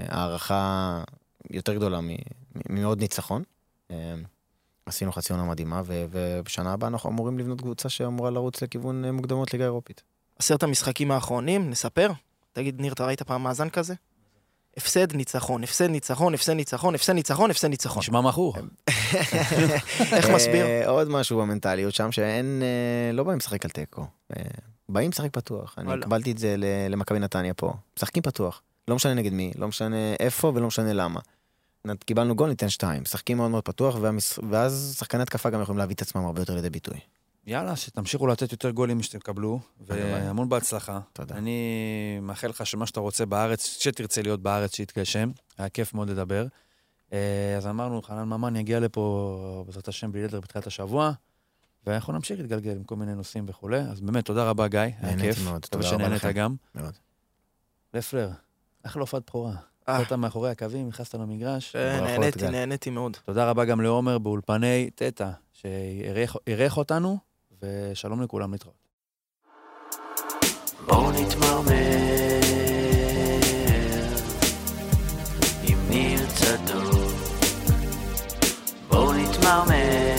Speaker 5: הערכה יותר גדולה מעוד ניצחון. אה, עשינו חצי עונה מדהימה, ובשנה הבאה אנחנו אמורים לבנות קבוצה שאמורה לרוץ לכיוון אה, מוקדמות ליגה אירופית.
Speaker 4: עשרת המשחקים האחרונים, נספר? תגיד, ניר, אתה ראית פעם מאזן כזה? הפסד, ניצחון, הפסד, ניצחון, הפסד, ניצחון, הפסד, ניצחון, הפסד, ניצחון.
Speaker 3: נשמע מכור. [LAUGHS]
Speaker 4: איך מסביר?
Speaker 5: אה, עוד משהו במנטליות שם, שאין, אה, לא באים לשחק על תיקו. אה, באים לשחק פתוח. אני. קיבלתי את זה ל- למכבי נתניה פה. משחקים פתוח. לא משנה נגד מי, לא משנה איפה ולא משנה למה. קיבלנו גול, ניתן שתיים. משחקים מאוד מאוד פתוח. ואז שחקני התקפה גם יכולים להביא את עצמם הרבה יותר לידי ביטוי.
Speaker 3: יאללה, שתמשיכו לתת יותר גולים משתקבלו,
Speaker 5: הלוואי.
Speaker 3: והמון בהצלחה.
Speaker 5: תודה.
Speaker 3: אני מאחל לך שמה שאתה רוצה בארץ, שתרצה להיות בארץ, שיתגשם. היה כיף מאוד לדבר. אה, אז אמרנו, חנן ממן יגיע לפה, בעזרת השם, בלי נדר בתחילת השבוע, ואנחנו נמשיך להתגלגל עם כל מיני נושאים וכולי. אז באמת, תודה רבה, גיא, היה
Speaker 5: נהניתי
Speaker 3: כיף.
Speaker 5: מאוד,
Speaker 3: מקווה
Speaker 5: תודה רבה
Speaker 3: שנהנית
Speaker 5: לכם.
Speaker 3: גם.
Speaker 5: מאוד.
Speaker 3: לפלר, אחלה הופעת בכורה.
Speaker 4: אה.
Speaker 3: יצאת מאחורי הקווים, נכנסת למגרש.
Speaker 4: אה, נהניתי. נהניתי מאוד.
Speaker 3: תודה רבה גם לעומר באולפני תטא, שאירח אותנו, ושלום לכולם, להתראות.
Speaker 2: בואו נתמרמר עם ניר צדוק. בואו נתמרמר